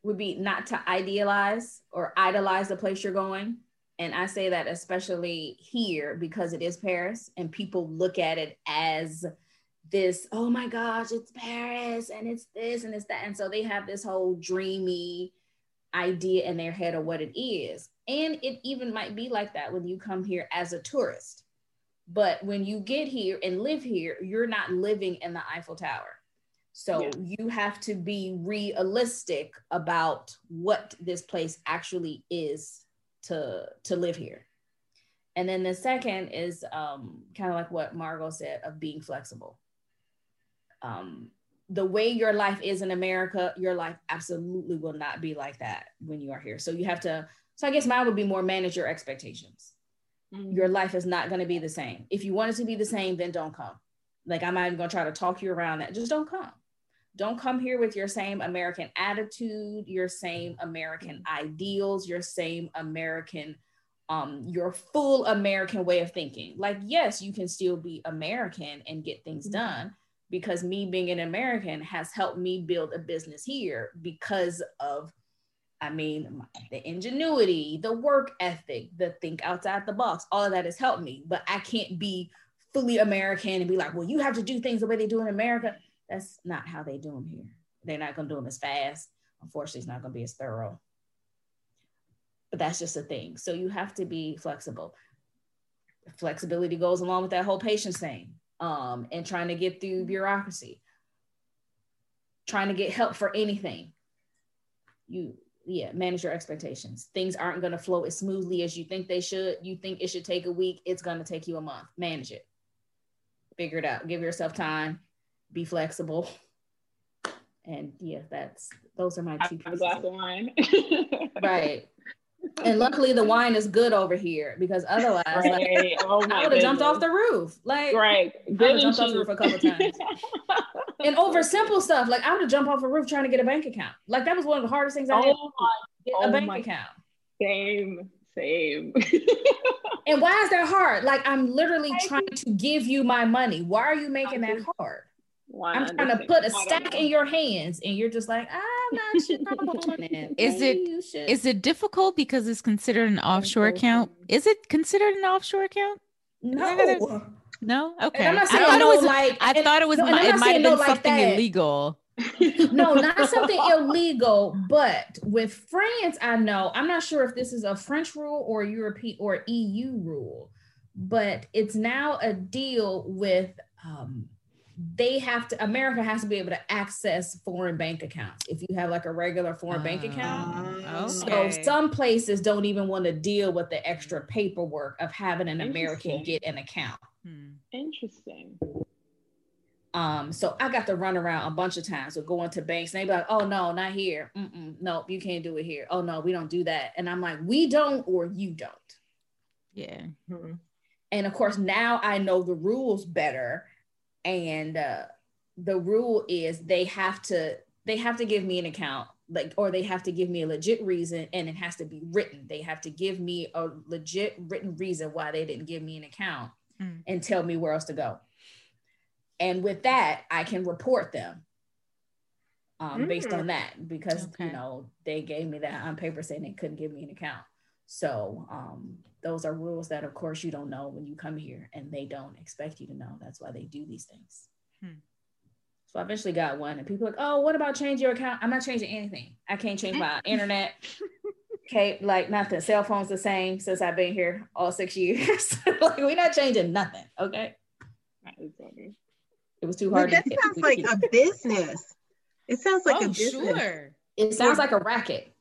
would be not to idealize or idolize the place you're going. And I say that especially here because it is Paris and people look at it as this, oh my gosh, it's Paris and it's this and it's that. And so they have this whole dreamy idea in their head of what it is. And it even might be like that when you come here as a tourist. But when you get here and live here, you're not living in the Eiffel Tower. So yeah. you have to be realistic about what this place actually is to to live here. And then the second is um, kind of like what Margo said of being flexible. Um, the way your life is in America, your life absolutely will not be like that when you are here. So you have to. So I guess mine would be more manage your expectations. Mm-hmm. Your life is not going to be the same. If you want it to be the same, then don't come. Like I'm not even going to try to talk you around that. Just don't come. Don't come here with your same American attitude, your same American mm-hmm. ideals, your same American, um, your full American way of thinking. Like, yes, you can still be American and get things mm-hmm. done because me being an American has helped me build a business here because of I mean, the ingenuity, the work ethic, the think outside the box, all of that has helped me. But I can't be fully American and be like, well, you have to do things the way they do in America. That's not how they do them here. They're not going to do them as fast. Unfortunately, it's not going to be as thorough. But that's just a thing. So you have to be flexible. Flexibility goes along with that whole patience thing um, and trying to get through bureaucracy, trying to get help for anything. You yeah, manage your expectations. Things aren't going to flow as smoothly as you think they should. You think it should take a week, it's going to take you a month. Manage it. Figure it out. Give yourself time. Be flexible. And yeah, that's those are my two pieces. A glass of wine. right. And luckily the wine is good over here because otherwise right. like, oh I would have jumped off the roof. Like right. I would have jumped off the roof a couple times. and over simple stuff, like I would have jumped off a roof trying to get a bank account. Like that was one of the hardest things I oh did. Get oh a bank my. account. Same, same. and why is that hard? Like I'm literally trying to give you my money. Why are you making that hard? I'm trying to put a stack in your hands, and you're just like, I'm not sure. is it is it difficult because it's considered an offshore account? Is it considered an offshore account? No. No. Okay. I thought it was like. I thought it was. No, it might have been no something like illegal. no, not something illegal, but with France, I know. I'm not sure if this is a French rule or European or EU rule, but it's now a deal with um, they have to america has to be able to access foreign bank accounts if you have like a regular foreign uh, bank account. Okay. so some places don't even want to deal with the extra paperwork of having an american get an account. Hmm. interesting. Um so i got to run around a bunch of times with going to banks and they be like oh no not here. Mm-mm, nope you can't do it here. Oh no we don't do that. And i'm like we don't or you don't. Yeah. Mm-hmm. and of course now i know the rules better and uh, the rule is they have to they have to give me an account like or they have to give me a legit reason and it has to be written they have to give me a legit written reason why they didn't give me an account mm. and tell me where else to go and with that i can report them um, mm. based on that because okay. you know they gave me that on paper saying they couldn't give me an account so um, those are rules that of course you don't know when you come here and they don't expect you to know. That's why they do these things. Hmm. so i eventually got one and people like oh what about change your account? I'm not changing anything. I can't change my internet. Okay like nothing. Cell phone's the same since i've been here all six years. Like we're not changing nothing okay? It was too hard but that sounds like a business. It sounds like oh, a business. sure. it sounds like a racket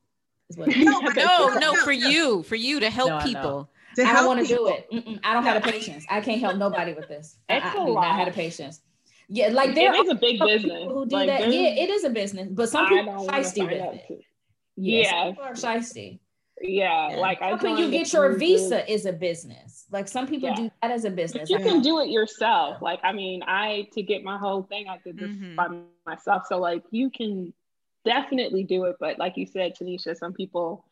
no, no, no, for you, for you to help no, people. To I don't want to do it. Mm-mm, I don't have the patience. I can't help nobody with this. I, I do not have the patience. Yeah, like there is a big business who do like, that. Yeah, it is a business, but some people are shiesty with it. Yes, yeah, people are shiesty. Yeah, like I helping you get your visa is a business. Like some people yeah. do that as a business. But you can do it yourself. Like I mean, I to get my whole thing, I did this mm-hmm. by myself. So like you can definitely do it. But like you said, Tanisha, some people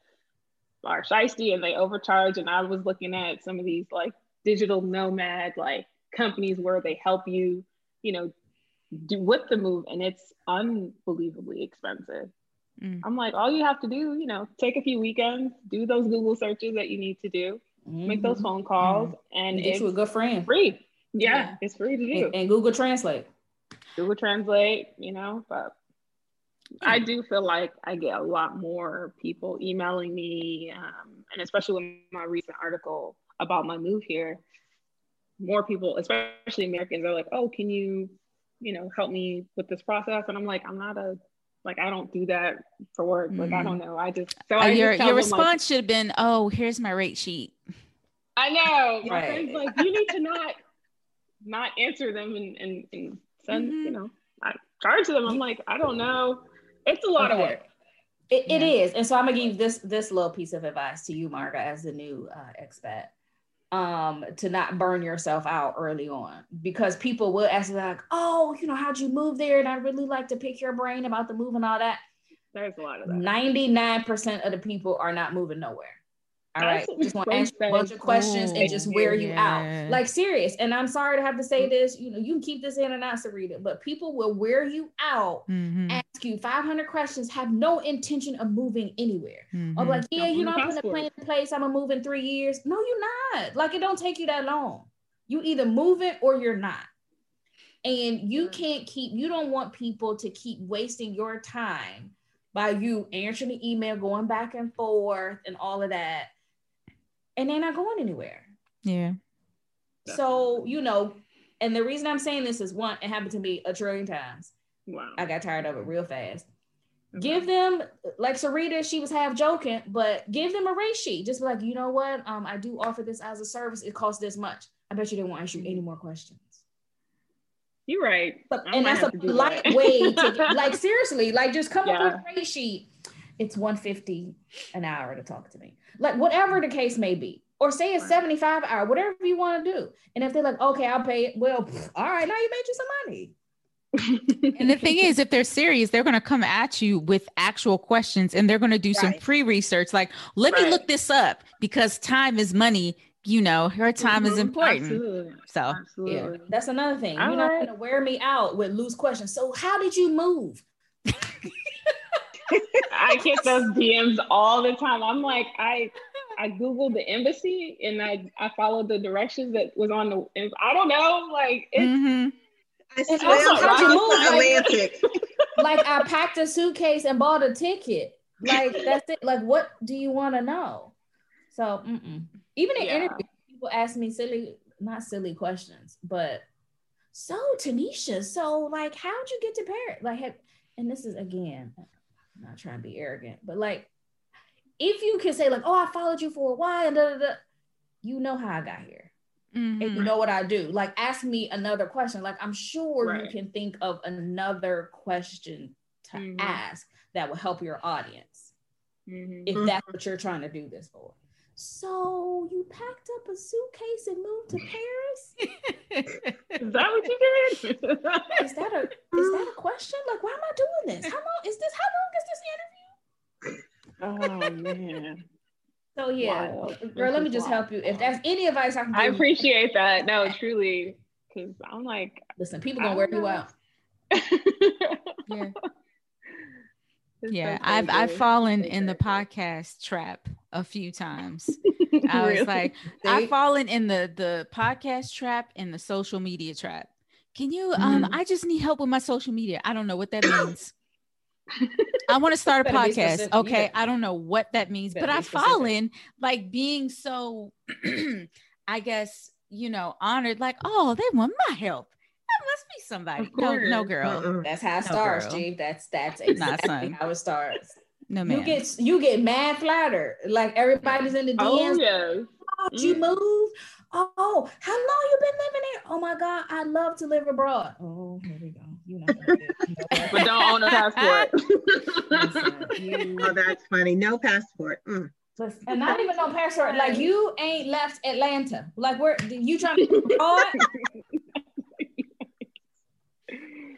are shisty and they overcharge. And I was looking at some of these like digital nomad like companies where they help you, you know, do with the move, and it's unbelievably expensive. Mm. I'm like, all you have to do, you know, take a few weekends, do those Google searches that you need to do, mm-hmm. make those mm-hmm. phone calls, mm-hmm. and get you a good friend. Free. Yeah, yeah, it's free to do. And, and, Google Translate. Google Translate, you know, but I do feel like I get a lot more people emailing me, um, and especially with my recent article about my move here, more people, especially Americans, are like, "Oh, can you, you know, help me with this process?" And I'm like, "I'm not a like I don't do that for work. Like I don't know. I just so uh, I your your response like, should have been, "Oh, here's my rate sheet." I know. My right. friends like you need to not not answer them and and, and send mm-hmm. you know I charge them. I'm like I don't know. It's a lot okay. of work. It, it yeah. is, and so I'm gonna give this this little piece of advice to you, Margo, as the new uh, expat um to not burn yourself out early on because people will ask like oh you know how'd you move there and i really like to pick your brain about the move and all that there's a lot of that 99% of the people are not moving nowhere all right. Just want to ask a bunch of questions and just wear you out. Like serious. And I'm sorry to have to say this. You know, you can keep this in and out, Sarita, but people will wear you out, mm-hmm. ask you 500 questions, have no intention of moving anywhere. Mm-hmm. Or like, yeah, you know, I'm putting a plan in place. I'm gonna move in three years. No, you're not. Like it don't take you that long. You either move it or you're not. And you can't keep, you don't want people to keep wasting your time by you answering the email, going back and forth and all of that and they're not going anywhere. Yeah. So, you know, and the reason I'm saying this is one, it happened to me a trillion times. Wow. I got tired of it real fast. Give them like Sarita, she was half joking, but give them a rate sheet. Just be like, you know what? Um, I do offer this as a service. It costs this much. I bet you they won't ask you any more questions. You're right. But, and that's a light that. way to like seriously, like just come yeah. up with a rate sheet. It's 150 an hour to talk to me like whatever the case may be or say it's 75 hour whatever you want to do and if they're like okay i'll pay it well pff, all right now you made you some money and the thing is if they're serious they're going to come at you with actual questions and they're going to do right. some pre-research like let right. me look this up because time is money you know her time mm-hmm. is important Absolutely. so Absolutely. yeah that's another thing all you're right. not going to wear me out with loose questions so how did you move I get those DMs all the time. I'm like, I I googled the embassy and I I followed the directions that was on the. I don't know, like it's. Mm-hmm. It's how'd you move? Atlantic. Like, like I packed a suitcase and bought a ticket. Like that's it. Like what do you want to know? So mm-mm. even in yeah. interviews, people ask me silly, not silly questions, but so Tanisha, so like how'd you get to Paris? Like, have, and this is again, I'm not trying to be arrogant, but like if you can say like, oh, I followed you for a while, da, da, da, you know how I got here. Mm-hmm. And you know what I do. Like ask me another question. Like I'm sure right. you can think of another question to mm-hmm. ask that will help your audience. Mm-hmm. If that's what you're trying to do this for. So you packed up a suitcase and moved to Paris? is that what you did? is that a is that a question? Like, why am I doing this? How long is this? How long is this interview? Oh man. So yeah, wow. girl, let me just help you. If that's any advice I can give I appreciate you. that. No, truly. Cause I'm like, listen, people gonna wear know. you out. yeah. Yeah, I've I've fallen in the podcast trap a few times. I was like, I've fallen in the the podcast trap and the social media trap. Can you um mm-hmm. I just need help with my social media. I don't know what that means. I want to start a podcast. Okay. Yeah. I don't know what that means, but I've fallen like being so I guess, you know, honored, like, oh, they want my help must be somebody. No, no, girl. Uh-uh. That's how it no starts, Steve. That's that's exactly how it starts. No man. You get you get mad flattered. Like everybody's in the DMs. Oh, yeah. Oh, you mm. move. Oh, how long you been living there? Oh my God, I love to live abroad. Oh, here we go. You know, but don't own a passport. Listen. Oh, that's funny. No passport. Mm. And not even no passport. Like you ain't left Atlanta. Like where you trying to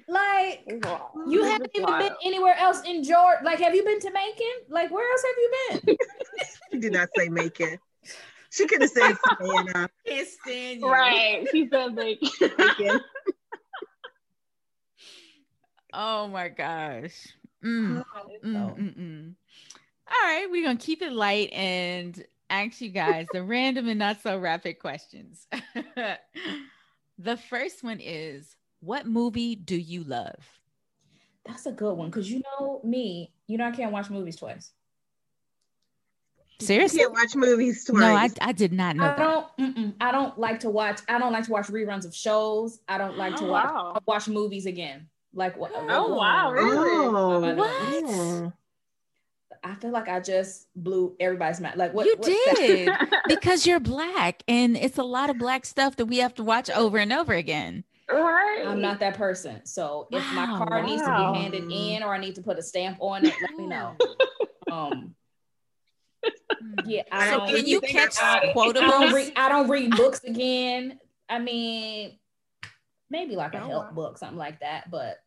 Like you haven't even been anywhere else in Georgia. Like, have you been to Macon? Like, where else have you been? she did not say Macon. She could have said Savannah. Can't stand you. Right. She said Macon. oh my gosh. Mm. Mm, mm, mm. All right, we're gonna keep it light and ask you guys the random and not so rapid questions. the first one is what movie do you love? That's a good one because you know me, you know I can't watch movies twice. Seriously, you can't watch movies twice. No, I, I did not know. I don't. I don't like to watch. I don't like to watch reruns of shows. I don't like to oh, watch wow. watch movies again. Like what? Oh wow! Really? Oh, what? I feel like I just blew everybody's mind. Like what you did because you're black, and it's a lot of black stuff that we have to watch over and over again. Right. I'm not that person. So if wow, my card wow. needs to be handed in or I need to put a stamp on it, let me know. um yeah, I don't can you catch quotables? I don't, read, I don't read books again. I mean, maybe like a help book, something like that. But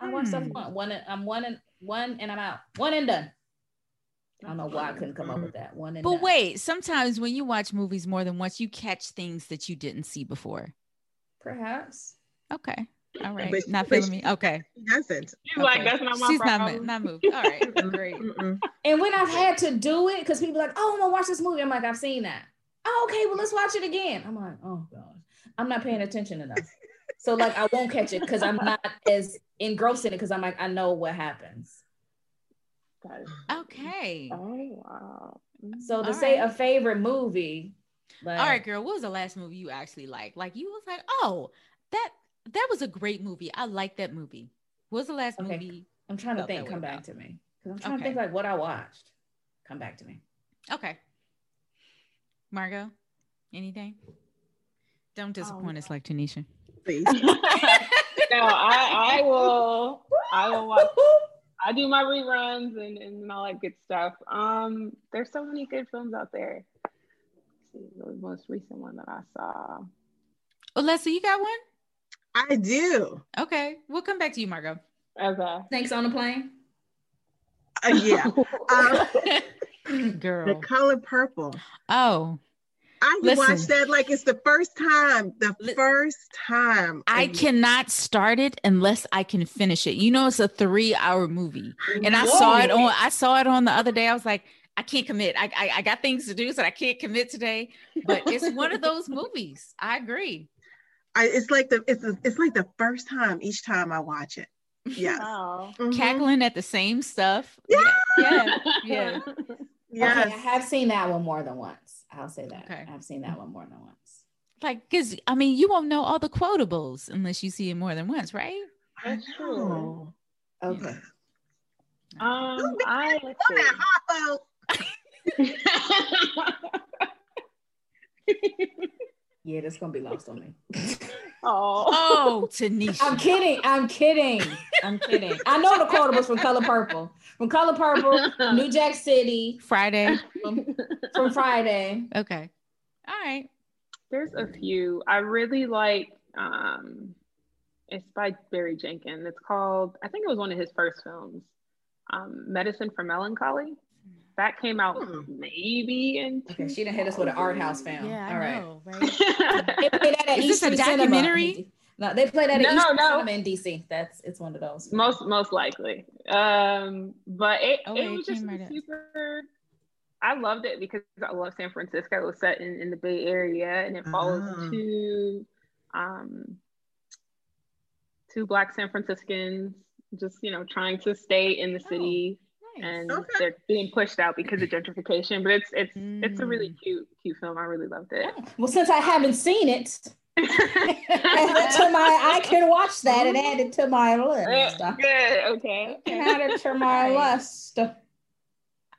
I watch stuff hmm. one. One I'm one and one and I'm out. One and done. I don't know why I couldn't come up with that. One and But done. wait, sometimes when you watch movies more than once, you catch things that you didn't see before. Perhaps. Okay. All right. But, not feeling me. Okay. She doesn't. She's okay. like, that's not my She's problem. not, not moved. All right. Great. and when I've had to do it, because people like, oh, I'm gonna watch this movie. I'm like, I've seen that. Oh, okay, well, let's watch it again. I'm like, oh god, I'm not paying attention enough. so like I won't catch it because I'm not as engrossed in it because I'm like, I know what happens. Okay. Oh wow. So to All say right. a favorite movie, but all right, girl, what was the last movie you actually liked? Like you was like, oh, that that was a great movie. I like that movie. What was the last okay. movie? I'm trying to think. Come back about? to me because I'm trying okay. to think like what I watched. Come back to me. Okay. Margo, anything? Don't disappoint um, us like Tanisha. Please. no, I I will I will watch. I do my reruns and, and all that good stuff. Um, there's so many good films out there see the most recent one that I saw. Oh, Leslie, you got one? I do. Okay, we'll come back to you, Margo. Okay. Snakes on the plane. Uh, yeah. um, Girl. The color purple. Oh. I Listen, watched that like it's the first time. The li- first time. I, I cannot start it unless I can finish it. You know, it's a three-hour movie, and I saw it on. I saw it on the other day. I was like, I can't commit. I, I, I got things to do, so I can't commit today. But it's one of those movies. I agree. I, it's like the it's a, it's like the first time each time I watch it. Yeah, mm-hmm. cackling at the same stuff. Yeah, yeah, yeah. yes. Okay, I have seen that one more than once. I'll say that. Okay. I've seen that one more than once. Like, because I mean, you won't know all the quotables unless you see it more than once, right? That's true. Okay. Um, I let's see. yeah, that's gonna be lost on me. Oh, oh, Tanisha. I'm kidding. I'm kidding. I'm kidding. I know the was from Color Purple. From Color Purple, New Jack City. Friday. From, from Friday. Okay. All right. There's a few. I really like um it's by Barry Jenkins. It's called, I think it was one of his first films. Um, Medicine for Melancholy. That came out hmm. maybe in. Okay, she didn't hit us with an art house film. Yeah, all right. Know, right? they play that at Is East this a documentary? Cinema. No, they play that at no, East no. Cinema in DC. That's it's one of those. Most most likely. Um, but it, oh, it was just right super. I loved it because I love San Francisco. It was set in, in the Bay Area and it follows uh-huh. two um two black San Franciscans just you know trying to stay in the oh. City and okay. they're being pushed out because of gentrification. But it's it's mm. it's a really mm. cute cute film. I really loved it. Well, since I haven't seen it, add to my I can watch that and add it to my list. Good. Okay. Add it to my list.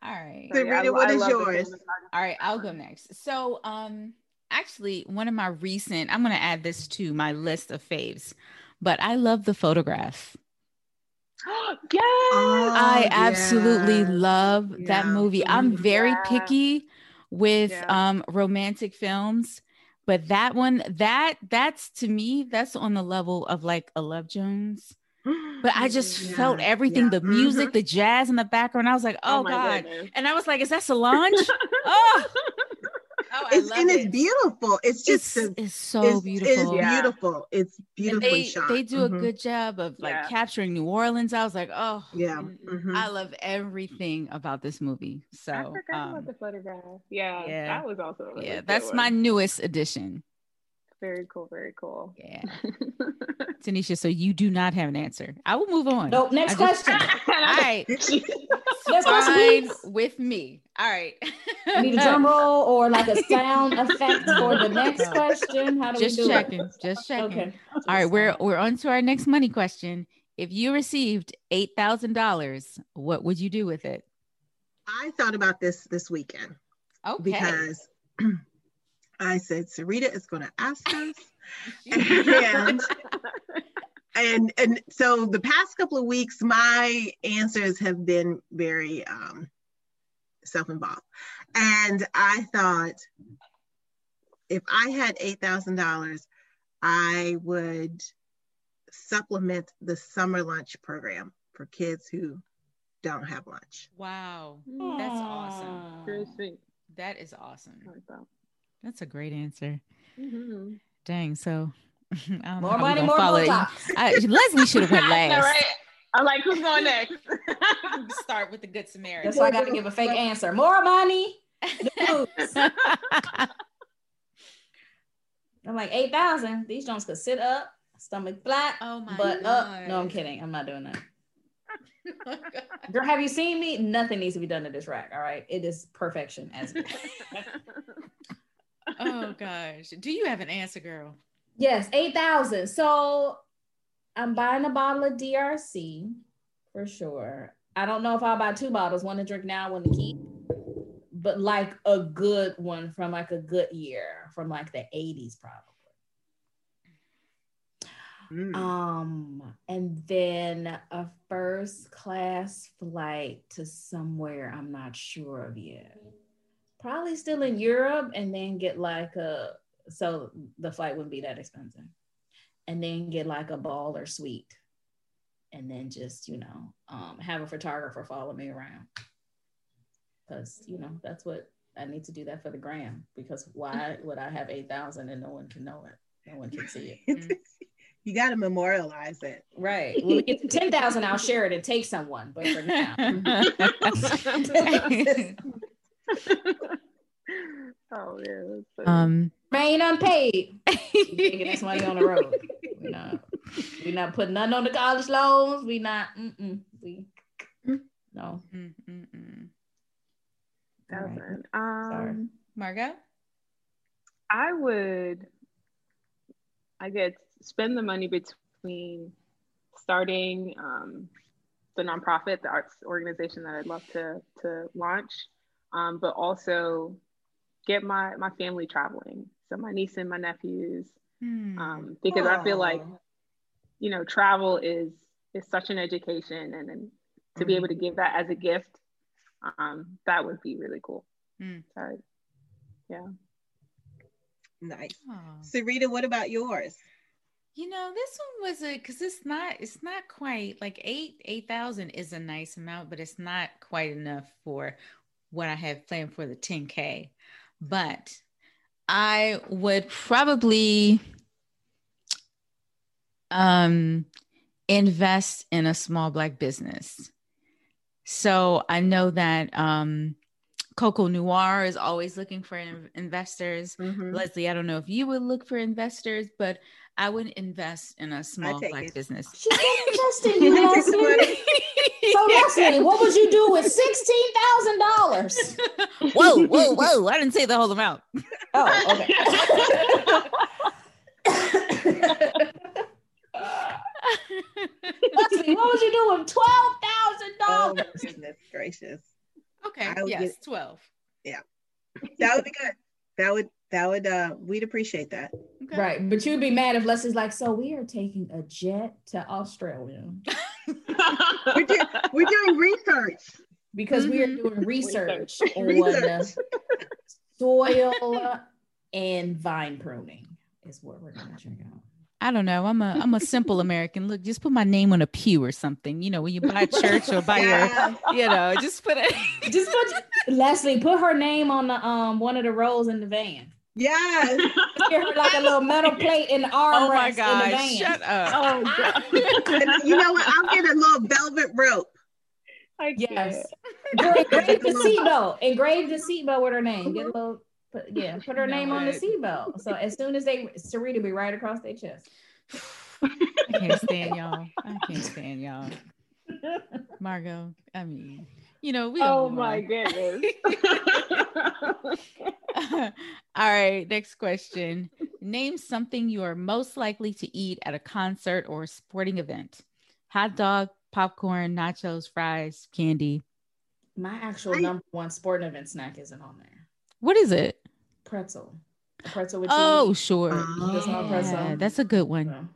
All right. Sarita, what I is yours? All right, I'll go next. So, um, actually, one of my recent, I'm going to add this to my list of faves, but I love the photograph. yes. Oh, I absolutely love yeah. that movie. I'm very yeah. picky with yeah. um romantic films, but that one that that's to me that's on the level of like a Love Jones. But I just yeah, felt everything, the music, mm-hmm. the jazz in the background. I was like, oh, oh God. Goodness. And I was like, is that Solange? oh, Oh, it's and it. it's beautiful. It's just it's, it's so it's, beautiful. It's yeah. beautiful. It's beautifully they, shot. They do mm-hmm. a good job of like yeah. capturing New Orleans. I was like, oh yeah, mm-hmm. I love everything about this movie. So I forgot um, about the photograph. Yeah, yeah, that was also really yeah. That's one. my newest addition. Very cool. Very cool. Yeah. Tanisha, so you do not have an answer. I will move on. Nope. Next question. all right. Next Fine with me. All right. need a drum roll or like a sound effect for the next question. How do Just we do checking. It? Just checking. Okay. All right. We're we're on to our next money question. If you received eight thousand dollars, what would you do with it? I thought about this this weekend. Okay. Because I said, Sarita is going to ask us. and, and, and so the past couple of weeks, my answers have been very um, self-involved. And I thought if I had $8,000, I would supplement the summer lunch program for kids who don't have lunch. Wow. That's awesome. That is awesome. That's a great answer. Mm-hmm. Dang. So more money, more follow I, Leslie should have went last. right? I'm like, who's going next? Start with the Good Samaritan. That's why I got to give a fake answer. More money. I'm like eight thousand. These joints could sit up, stomach flat, oh my butt God. up. No, I'm kidding. I'm not doing that. oh Girl, have you seen me? Nothing needs to be done to this rack. All right, it is perfection as oh gosh. Do you have an answer, girl? Yes, 8,000. So I'm buying a bottle of DRC for sure. I don't know if I'll buy two bottles, one to drink now, one to keep, but like a good one from like a good year from like the 80s, probably. Mm. Um, and then a first class flight to somewhere I'm not sure of yet probably still in Europe and then get like a so the flight wouldn't be that expensive. And then get like a ball or suite. And then just, you know, um, have a photographer follow me around. Cause you know, that's what I need to do that for the gram. Because why would I have eight thousand and no one can know it? No one can see it. you got to memorialize it. Right. When we get to 10,000, I'll share it and take someone. But for now. oh yeah. Um, remain unpaid. taking this money on the road. We're not. We're not putting nothing on the college loans. We not. Mm-mm, we no. Mm-mm. Doesn't. Um, Sorry. Margo. I would. I guess spend the money between starting um, the nonprofit, the arts organization that I'd love to to launch, um, but also get my my family traveling. So my niece and my nephews, hmm. um, because Aww. I feel like, you know, travel is is such an education, and, and to mm. be able to give that as a gift, um, that would be really cool. Mm. So, yeah. Nice. Aww. Sarita, what about yours? You know, this one was a because it's not it's not quite like eight eight thousand is a nice amount, but it's not quite enough for what I have planned for the 10K. But I would probably um, invest in a small Black business. So I know that um, Coco Noir is always looking for investors. Mm-hmm. Leslie, I don't know if you would look for investors, but I would invest in a small black it. business. She's gonna invest in you, Leslie. so Leslie, what would you do with sixteen thousand dollars? Whoa, whoa, whoa! I didn't say the whole amount. Oh, okay. Leslie, what would you do with twelve thousand dollars? Oh, goodness gracious. Okay. Yes, get, twelve. Yeah, that would be good. That would that would uh we'd appreciate that okay. right but you'd be mad if leslie's like so we are taking a jet to australia we're, do, we're doing research because mm-hmm. we are mm-hmm. doing research, research. on soil and vine pruning is what we're gonna check out. I don't know. I'm a I'm a simple American. Look, just put my name on a pew or something. You know, when you buy a church or buy yeah. your, you know, just put it. just put Leslie. Put her name on the um one of the rolls in the van. Yes. Give her like a little metal plate in the arm. Oh my god! Shut up. Oh god. you know what? I'll get a little velvet rope. I yes. Engrave the seatbelt. Engrave the seatbelt with her name. Get a little Put, yeah, put her no name way. on the seatbelt. So as soon as they Sarita be right across their chest. I can't stand y'all. I can't stand y'all. Margo, I mean, you know, we Oh my goodness. All right, next question. Name something you are most likely to eat at a concert or a sporting event. Hot dog, popcorn, nachos, fries, candy. My actual number one sporting event snack isn't on there. What is it? Pretzel. A pretzel with oh, cheese. sure. Oh, yeah, that's a good one.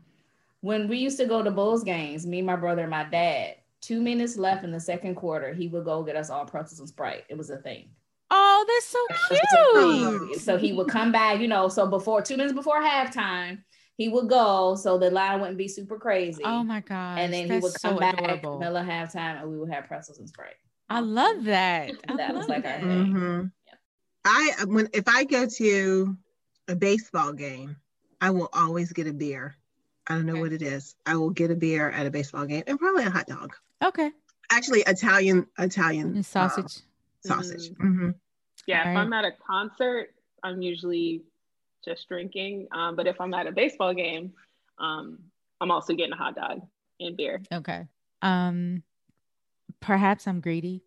When we used to go to Bulls games, me, my brother, and my dad, two minutes left in the second quarter, he would go get us all pretzels and Sprite. It was a thing. Oh, that's so cute. So he would come back, you know, so before two minutes before halftime, he would go so the line wouldn't be super crazy. Oh my god! And then he would come so back adorable. middle of halftime, and we would have pretzels and Sprite. I love that. That love was like that. our thing. Mm-hmm. I when if I go to a baseball game, I will always get a beer. I don't know okay. what it is. I will get a beer at a baseball game and probably a hot dog. Okay. Actually, Italian Italian and sausage. Uh, sausage. Mm. Mm-hmm. Yeah, All if right. I'm at a concert, I'm usually just drinking. Um, but if I'm at a baseball game, um, I'm also getting a hot dog and beer. Okay. Um, perhaps I'm greedy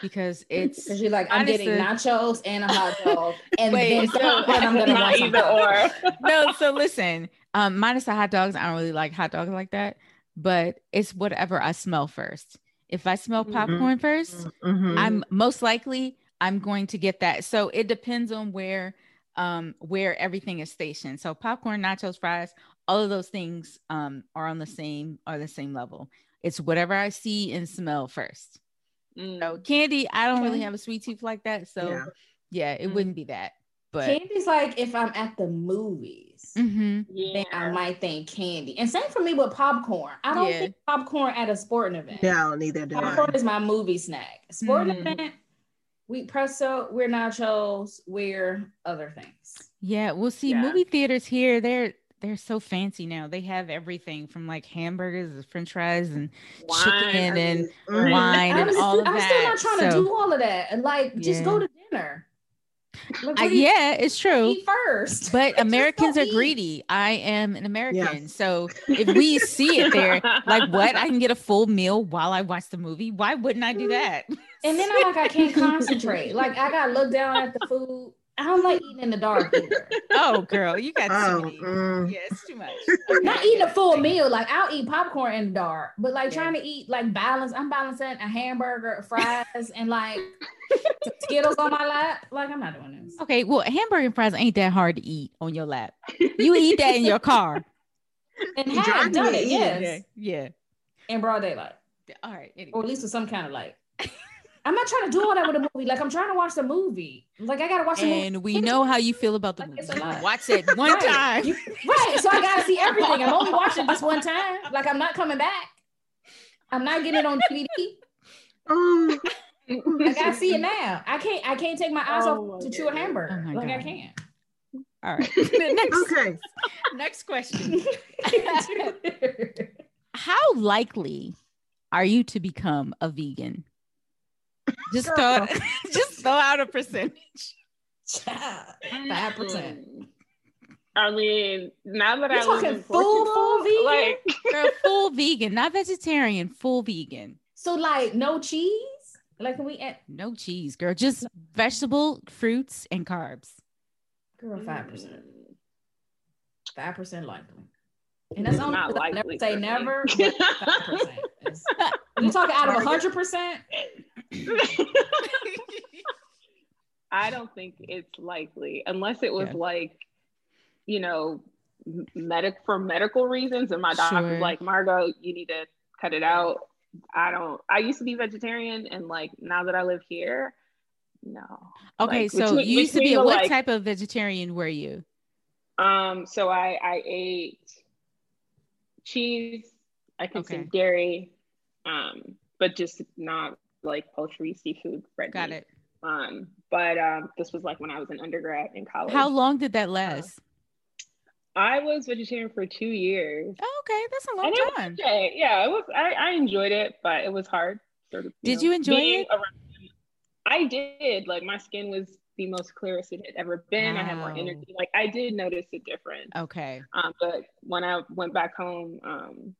because it's because you're like I'm getting nachos and a hot dog, and Wait, then so, I'm gonna want either or. no, so listen, um, minus the hot dogs, I don't really like hot dogs like that, but it's whatever I smell first. If I smell mm-hmm. popcorn 1st mm-hmm. I'm most likely I'm going to get that. So it depends on where um where everything is stationed. So popcorn, nachos, fries, all of those things um are on the same are the same level. It's whatever I see and smell first. Mm. So candy, I don't really have a sweet tooth like that. So yeah, yeah it mm. wouldn't be that. But candy's like if I'm at the movies, mm-hmm. yeah. then I might think candy. And same for me with popcorn. I don't yeah. think popcorn at a sporting event. No, neither do popcorn I. is my movie snack. Sporting mm-hmm. event, we presso, we're nachos, we're other things. Yeah, we'll see yeah. movie theaters here. They're they're so fancy now. They have everything from like hamburgers, French fries, and wine, chicken and mm. wine and all of I'm that. I'm still not trying so, to do all of that. And like, yeah. just go to dinner. Like, uh, yeah, it's true. Eat first, but Americans are eat. greedy. I am an American, yes. so if we see it there, like what I can get a full meal while I watch the movie. Why wouldn't I do that? And then I'm like, I can't concentrate. Like I gotta look down at the food I don't like eating in the dark either. oh, girl, you got oh, too many. Mm. Yeah, it's too much. Okay. Not eating a full meal. Like I'll eat popcorn in the dark, but like yeah. trying to eat like balance. I'm balancing a hamburger, fries, and like Skittles on my lap. Like I'm not doing this. Okay, well, hamburger and fries ain't that hard to eat on your lap. You eat that in your car. and have done it. Yes. Yeah. yeah. In broad daylight. All right. Anyway. Or at least with some kind of light. I'm not trying to do all that with a movie. Like I'm trying to watch the movie. Like I gotta watch the movie. And we know how you feel about the like, movie. Watch it one right. time. You, right. So I gotta see everything. I'm only watching this one time. Like I'm not coming back. I'm not getting it on DVD. Oh. I gotta see it now. I can't. I can't take my eyes oh off to chew a hamburger. Oh like God. I can't. All right. next, okay. Next question. How likely are you to become a vegan? Just throw just throw out a percentage. Five percent. I mean, now that You're I live full, Portugal, full vegan? like Girl, full vegan, not vegetarian, full vegan. So like no cheese? Like can we add no cheese, girl? Just vegetable, fruits, and carbs. Girl, five percent. Mm. Five percent likely. And that's only not likely. Never say never. Five percent. You talking out of hundred percent? I don't think it's likely unless it was yeah. like, you know, medic for medical reasons. And my doctor's sure. like, Margo, you need to cut it out. I don't. I used to be vegetarian, and like now that I live here, no. Okay, like, so between, you used to be a what like, type of vegetarian were you? Um, so I I ate cheese. I consumed okay. dairy, um, but just not like poultry, seafood, red Got meat. it. Um, but um, this was like when I was an undergrad in college. How long did that last? Uh, I was vegetarian for two years. Oh, okay, that's a long time. Okay. Yeah, it was. I, I enjoyed it, but it was hard. Sort of, you did know, you enjoy it? Around, I did. Like my skin was the most clearest it had ever been. Wow. I had more energy. Like I did notice a difference. Okay. Um, but when I went back home, um,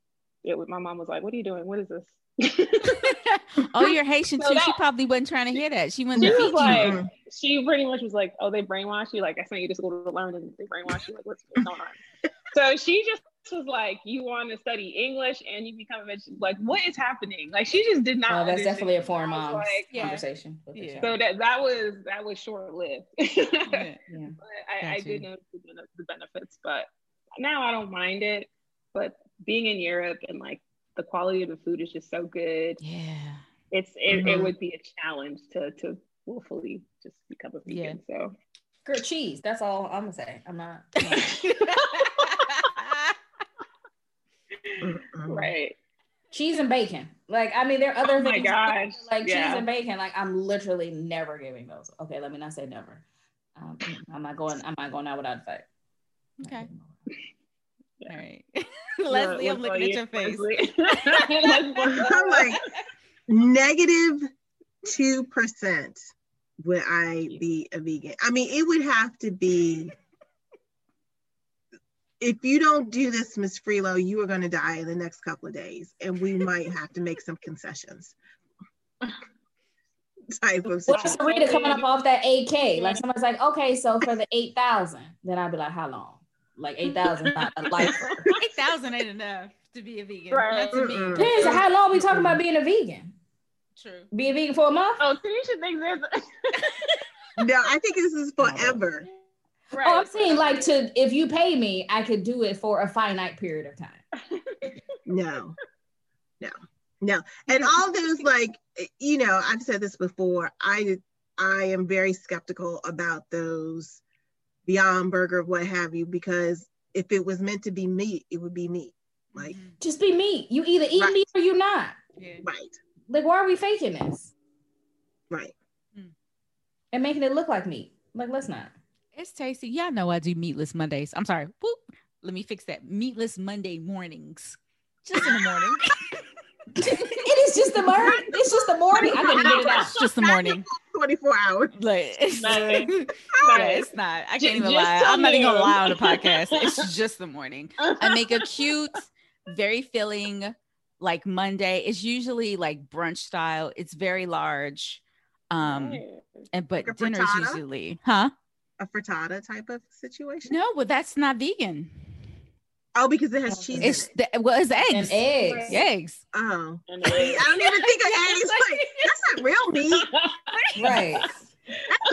it my mom was like, "What are you doing? What is this?" oh, you're Haitian so too. That, she probably wasn't trying to hear that. She wasn't. She was like, you. she pretty much was like, "Oh, they brainwash you. Like I sent you to school to learn, and they brainwash you. Like what's, what's going on?" so she just was like, "You want to study English and you become a vegetarian? Like what is happening?" Like she just did not. Oh, that's definitely a foreign mom like, conversation. Yeah. So that that was that was short lived. yeah. yeah. I, I did know the benefits, but now I don't mind it. But being in Europe and like the quality of the food is just so good. Yeah. It's it, mm-hmm. it would be a challenge to to willfully just become a vegan. Yeah. So Girl, cheese. That's all I'm gonna say. I'm not. right. Cheese and bacon. Like, I mean, there are other oh things gosh. like yeah. cheese and bacon. Like, I'm literally never giving those. Okay, let me not say never. Um, I'm not going. I'm not going out without fight. Okay. All right. Leslie, I'm looking at your face. I'm like negative two percent would I be a vegan. I mean, it would have to be if you don't do this, Miss Freelo, you are going to die in the next couple of days, and we might have to make some concessions. Type of What's the rate coming up off that 8K? Like someone's like, okay, so for the 8,000, then I'd be like, how long? Like 8,000 not a life. 8,000 ain't enough to be a vegan. Right. Not to me. Depends how long we talking about being a vegan. True. Be a vegan for a month? Oh, Tanisha thinks there's No, I think this is forever. Right. Oh, I'm saying like to if you pay me, I could do it for a finite period of time. no, no, no. And all those like you know, I've said this before. I I am very skeptical about those Beyond Burger, what have you, because if it was meant to be meat, it would be meat. Like mm-hmm. just be meat. You either eat right. meat or you're not. Yeah. Right. Like why are we faking this? Right. Mm. And making it look like meat. Like let's not. It's tasty. Y'all know I do meatless Mondays. I'm sorry. Whoop. Let me fix that. Meatless Monday mornings. Just in the morning. it is just the morning. It's just the morning. I didn't get it out. It's just the morning. 24 hours. Like it's, not, yeah, it's not. I can't just, even lie. I'm not even gonna lie on the podcast. It's just the morning. I make a cute, very filling, like Monday. It's usually like brunch style. It's very large. Um and but like dinner is usually, huh? a frittata type of situation? No, but that's not vegan. Oh, because it has cheese. It's the, well, it's eggs. And eggs. Eggs. Oh, I don't even think of eggs. Like, that's not real meat. right.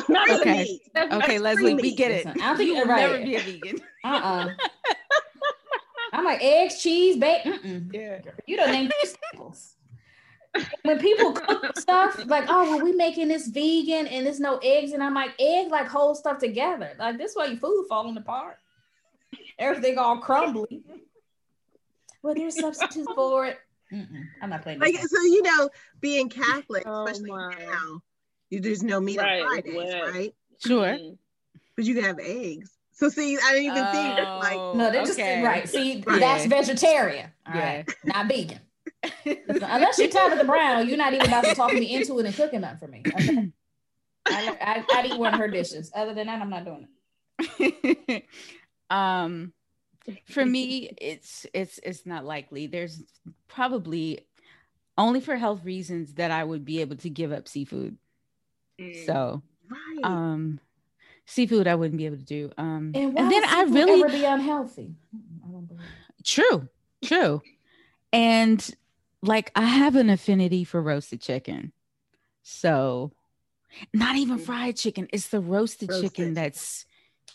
That's okay. Meat. That's, okay, that's Leslie, we get it. I don't think you'll right. never be a vegan. Uh-uh. I'm like eggs, cheese, bacon. Yeah. You don't name staples when people cook stuff like, oh, well, we making this vegan and there's no eggs, and I'm like, egg like hold stuff together. Like this why your food falling apart. Everything all crumbly. well, there's substitutes for it. Mm-mm, I'm not playing. Like, so you know, being Catholic, oh especially my. now, you, there's no meat right, on Fridays, right? Sure. But you can have eggs. So see, I didn't even oh, think like no, they're okay. just right. See, right. that's vegetarian, all yeah. right, not vegan. Unless you're Tabitha Brown, you're not even about to talk me into it and cooking nothing for me. Okay? I, I, would eat one of her dishes. Other than that, I'm not doing it. um, for me, it's it's it's not likely. There's probably only for health reasons that I would be able to give up seafood. Mm. So, right. um, seafood I wouldn't be able to do. Um, and, and then I really ever be unhealthy. True, true, and like I have an affinity for roasted chicken. So not even mm. fried chicken. It's the roasted, roasted. chicken that's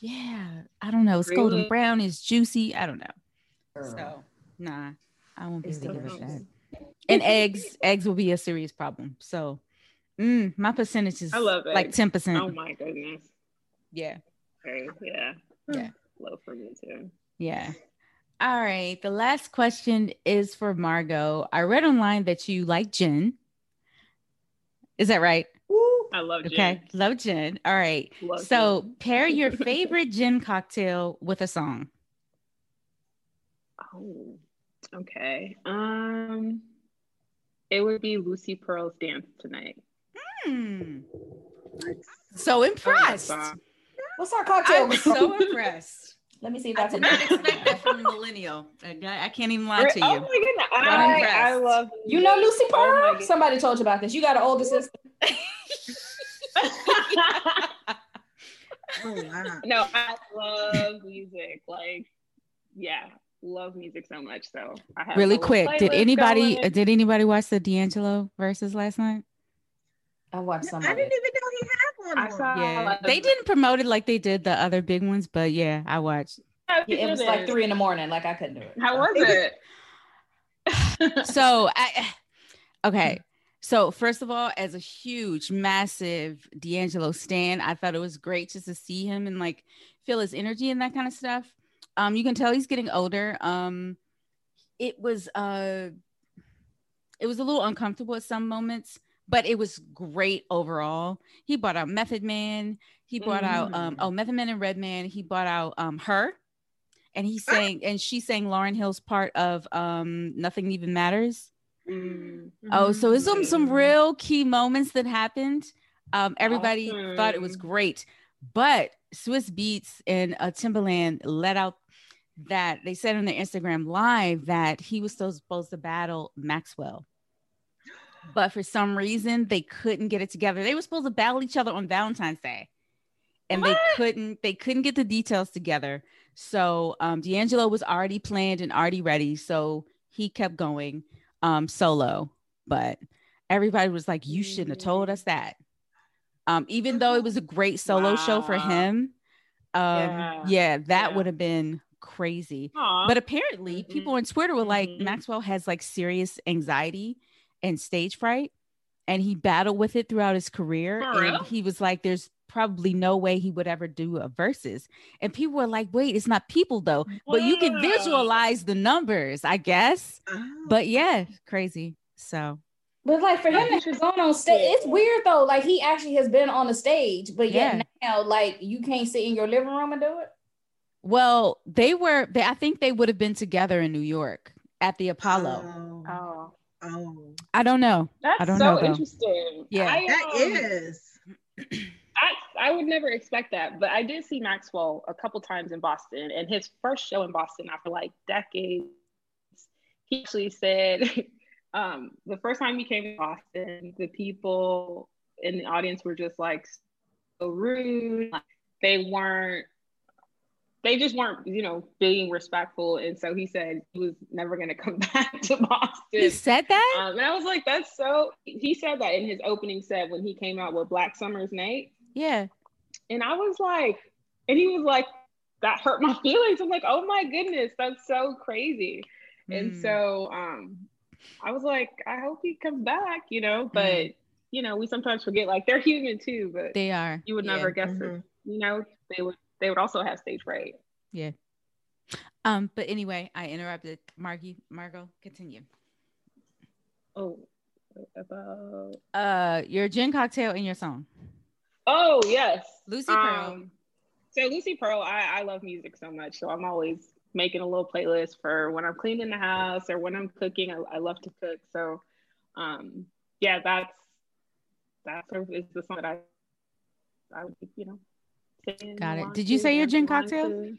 yeah. I don't know. It's really? golden brown, it's juicy. I don't know. So nah, I won't be able to give it that. and eggs, eggs will be a serious problem. So, mm, my percentage is I love like ten percent. Oh my goodness. Yeah. Okay. Yeah. Yeah. Low for me too. Yeah. All right. The last question is for Margo. I read online that you like gin. Is that right? I love gin. Okay. Love gin. All right. Love so gin. pair your favorite gin cocktail with a song. Oh, okay. Um, it would be Lucy Pearl's dance tonight. Hmm. So impressed. What's our cocktail? I'm so impressed. Let me see if I I did can. not expect that from a millennial. I, I can't even lie to you. Oh you. my goodness, I'm I, impressed. I love. You know Lucy Oh Pearl? goodness. Somebody told you about this. You got an older sister. Oh wow. no, I love music. Like, yeah, love music so much. So I have Really quick, did anybody going. Uh, did anybody watch the D'Angelo Verzuz last night? I watched some I of didn't it. even know he had one. I saw- Yeah, they didn't promote it like they did the other big ones, but yeah, I watched. Yeah, it was like three in the morning. Like I couldn't do it. How was it? So I okay. So first of all, as a huge, massive D'Angelo stan, I thought it was great just to see him and like feel his energy and that kind of stuff. Um, you can tell he's getting older. Um, it was uh, it was a little uncomfortable at some moments, but it was great overall. He brought out Method Man. He brought out um, Mm. oh Method Man and Redman. He brought out um her, and he sang and she sang Lauryn Hill's part of um Nothing Even Matters. Mm. Oh, so it's some some real key moments that happened. Um, everybody thought it was great, but Swizz Beatz and uh, Timbaland let out that they said on their Instagram live that he was still supposed to battle Maxwell, but for some reason they couldn't get it together. They were supposed to battle each other on Valentine's Day, and they couldn't. They couldn't get the details together. So um, D'Angelo was already planned and already ready, so he kept going um, solo. But everybody was like, "You shouldn't have told us that." Um, even though it was a great solo show for him, um, Yeah. yeah, that Yeah. would have been crazy. Aw. But apparently, Mhm. people on Twitter were like, Mhm. Maxwell has like serious anxiety and stage fright, and he battled with it throughout his career. For and real? he was like, "There's probably no way he would ever do a versus." And people were like, "Wait, it's not people though, but you can visualize the numbers, I guess." Oh. But yeah, crazy. So But like for him to have gone on stage, it's weird though. Like he actually has been on the stage, but yet now, like you can't sit in your living room and do it. Well, they were. They, I think they would have been together in New York at the Apollo. Oh. Oh, Oh. I don't know. that's I don't so know, though. interesting. Yeah. I, That um, is. I, I would never expect that, but I did see Maxwell a couple times in Boston, and his first show in Boston after like decades, he actually said, um, the first time he came to Boston, the people in the audience were just like so rude. Like, they weren't, they just weren't, you know, being respectful, and so he said he was never going to come back to Boston. He said that. Um, and I was like, that's so. He said that in his opening set when he came out with Black Summer's Night. Yeah. And I was like, and he was like, that hurt my feelings. I'm like, oh my goodness, that's so crazy. And Mm. so um, I was like, I hope he comes back, you know, but Mm. you know, we sometimes forget like they're human too, but They are. you would Yeah. never guess it. Mhm. You know, they would they would also have stage fright. Yeah. Um. But anyway, I interrupted. Margie, Margo, continue. Oh, about Uh, your gin cocktail in your song, oh yes, Lucy Pearl. Um, so Lucy Pearl, I, I love music so much. So I'm always making a little playlist for when I'm cleaning the house or when I'm cooking. I, I love to cook. So um, yeah, that's that sort of is the song that I I would, you know. Got it. Did you to, say your gin cocktail? to.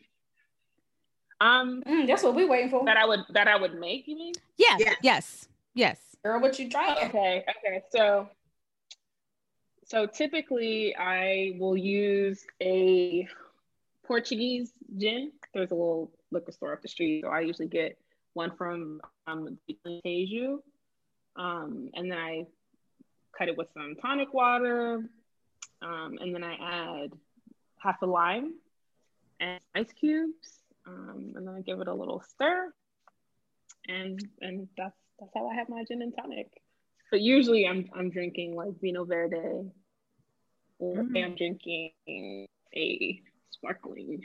Um, Mm, that's what we're waiting for. that I would that I would make. You mean? Yeah. Yeah. Yes. Yes. Girl, what you trying? Okay, okay. So so typically I will use a Portuguese gin. There's a little liquor store up the street. So I usually get one from um Teju. Um, and then I cut it with some tonic water. Um, and then I add half a lime and ice cubes. Um, and then I give it a little stir. And and that's that's how I have my gin and tonic. But usually I'm I'm drinking like Vinho Verde, or mm. I'm drinking a sparkling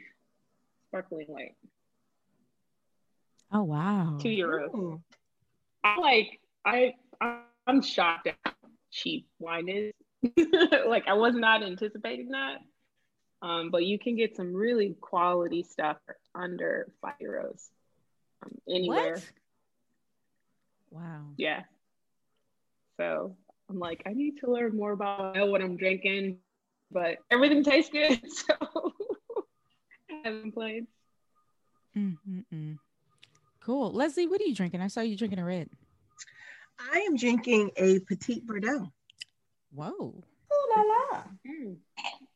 sparkling light. Oh wow! Two euros. Ooh. I like I I'm shocked at how cheap wine is. like I was not anticipating that. Um, but you can get some really quality stuff under five euros um, anywhere. What? Wow. Yeah. So I'm like, I need to learn more about what I'm drinking, but everything tastes good. So I haven't played. Mm-mm-mm. Cool. Leslie, what are you drinking? I saw you drinking a red. I am drinking a Petite Verdot. Whoa. Oh la la. Mm.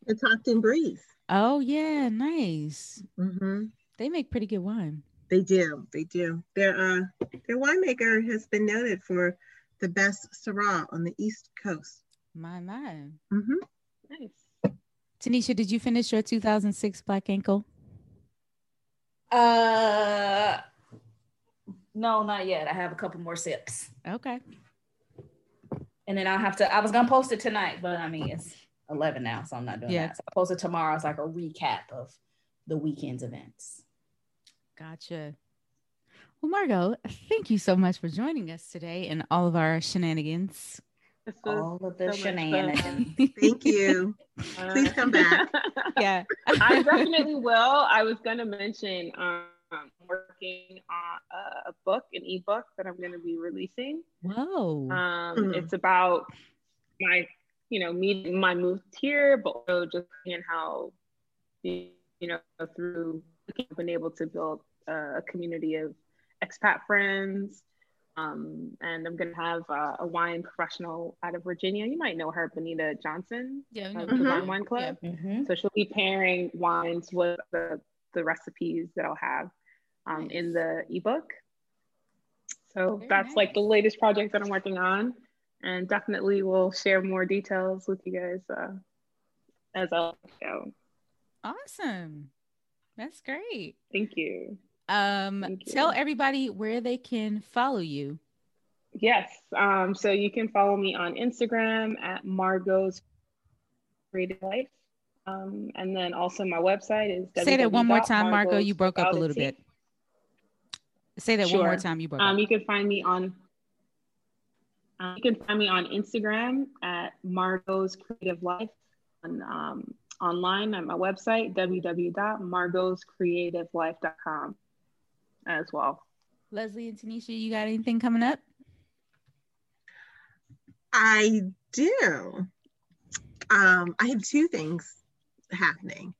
The Catoctin Breeze. Oh yeah, nice. Mm-hmm. They make pretty good wine. They do. They do. Their uh, their winemaker has been noted for the best Syrah on the East Coast. My my. Mm-hmm. Nice. Tanisha, did you finish your 2006 Black Ankle? Uh, no, not yet. I have a couple more sips. Okay. And then I'll have to. I was gonna post it tonight, but I mean it's 11 now, so I'm not doing yeah. that. So I post it tomorrow as like a recap of the weekend's events. Gotcha. Well, Margo, thank you so much for joining us today and all of our shenanigans. All of the so shenanigans. thank you. Please come back. yeah. I definitely will. I was going to mention um, working on a book, an ebook that I'm going to be releasing. Whoa. Um, mm-hmm. It's about my, you know, me, my move here, but also just seeing how, you know, through I've been able to build a community of expat friends. Um, and I'm going to have uh, a wine professional out of Virginia. You might know her, Benita Johnson, yeah, of mm-hmm. Divine Wine Club. Yeah. Mm-hmm. So she'll be pairing wines with the, the recipes that I'll have um, nice. in the ebook. So Very that's nice. like the latest project that I'm working on. And definitely we'll share more details with you guys uh, as I go. Awesome. That's great. Thank you. Um, tell everybody where they can follow you. Yes. Um, so you can follow me on Instagram at Margo's Creative Life. Um, and then also my website is say that one more time, Margo. You broke up a little bit. Say that sure. one more time. You broke um, up. You can find me on. Uh, you can find me on Instagram at Margo's Creative Life. On um, online at my website www.margoscreativelife.com as well. Leslie and Tanisha, you got anything coming up? I do. Um, I have two things happening.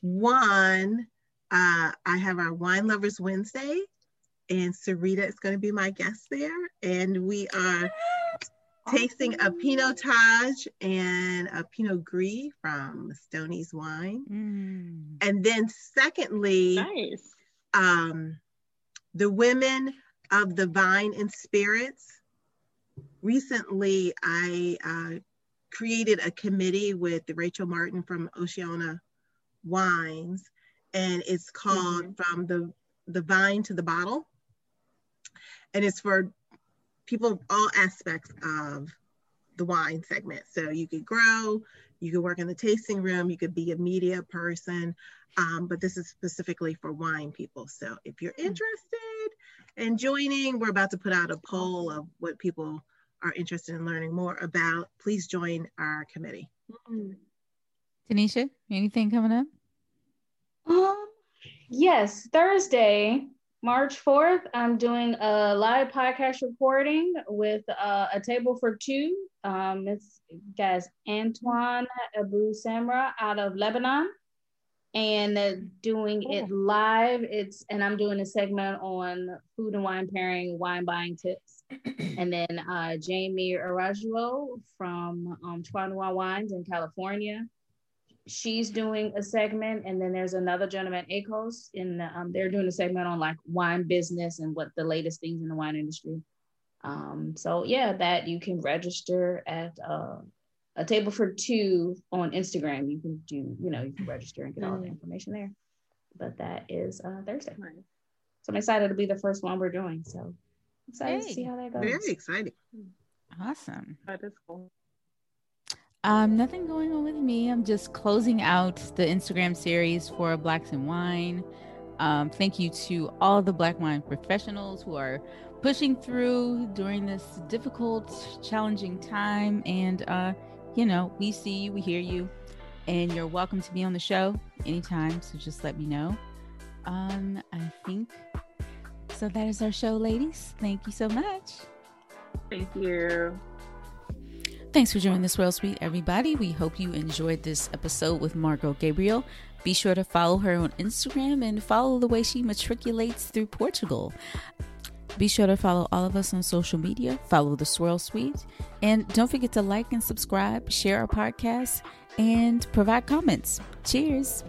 One, uh, I have our Wine Lovers Wednesday, and Sarita is going to be my guest there. And we are tasting a Pinotage and a Pinot Gris from Stoney's Wine. Mm. And then secondly, nice. um, the women of the Vine and Spirits. Recently, I uh, created a committee with Rachel Martin from Oceano Wines, and it's called mm-hmm. From the, the Vine to the Bottle. And it's for people of all aspects of the wine segment. So you could grow, you could work in the tasting room, you could be a media person, um, but this is specifically for wine people. So if you're hmm. interested in joining, we're about to put out a poll of what people are interested in learning more about. Please join our committee. Tanisha, anything coming up? Um, yes, Thursday March 4th, I'm doing a live podcast recording with uh, a table for two. Um, it's guys Antoine Abu Samra out of Lebanon, and doing cool. it live. It's and I'm doing a segment on food and wine pairing, wine buying tips, and then uh, Jamie Araujo from um, Trois Wines in California she's doing a segment, and then there's another gentleman, Akos, and um, they're doing a segment on like wine business and what the latest things in the wine industry. Um, so yeah, that you can register at uh, a table for two on Instagram. You can do, you know, you can register and get all the mm. information there. But that is uh, Thursday. So I'm excited to be the first one we're doing. So excited hey. to see how that goes. Very exciting. Awesome. That is cool. Um, nothing going on with me. I'm just closing out the Instagram series for Blacks and Wine. Um, thank you to all the Black wine professionals who are pushing through during this difficult, challenging time. And, uh, you know, we see you, we hear you, and you're welcome to be on the show anytime. So just let me know. Um, I think so. That is our show, ladies. Thank you so much. Thank you. Thanks for joining the Swirl Suite, everybody. We hope you enjoyed this episode with Margo Gabriel. Be sure to follow her on Instagram and follow the way she matriculates through Portugal. Be sure to follow all of us on social media, follow the Swirl Suite, and don't forget to like and subscribe, share our podcast, and provide comments. Cheers.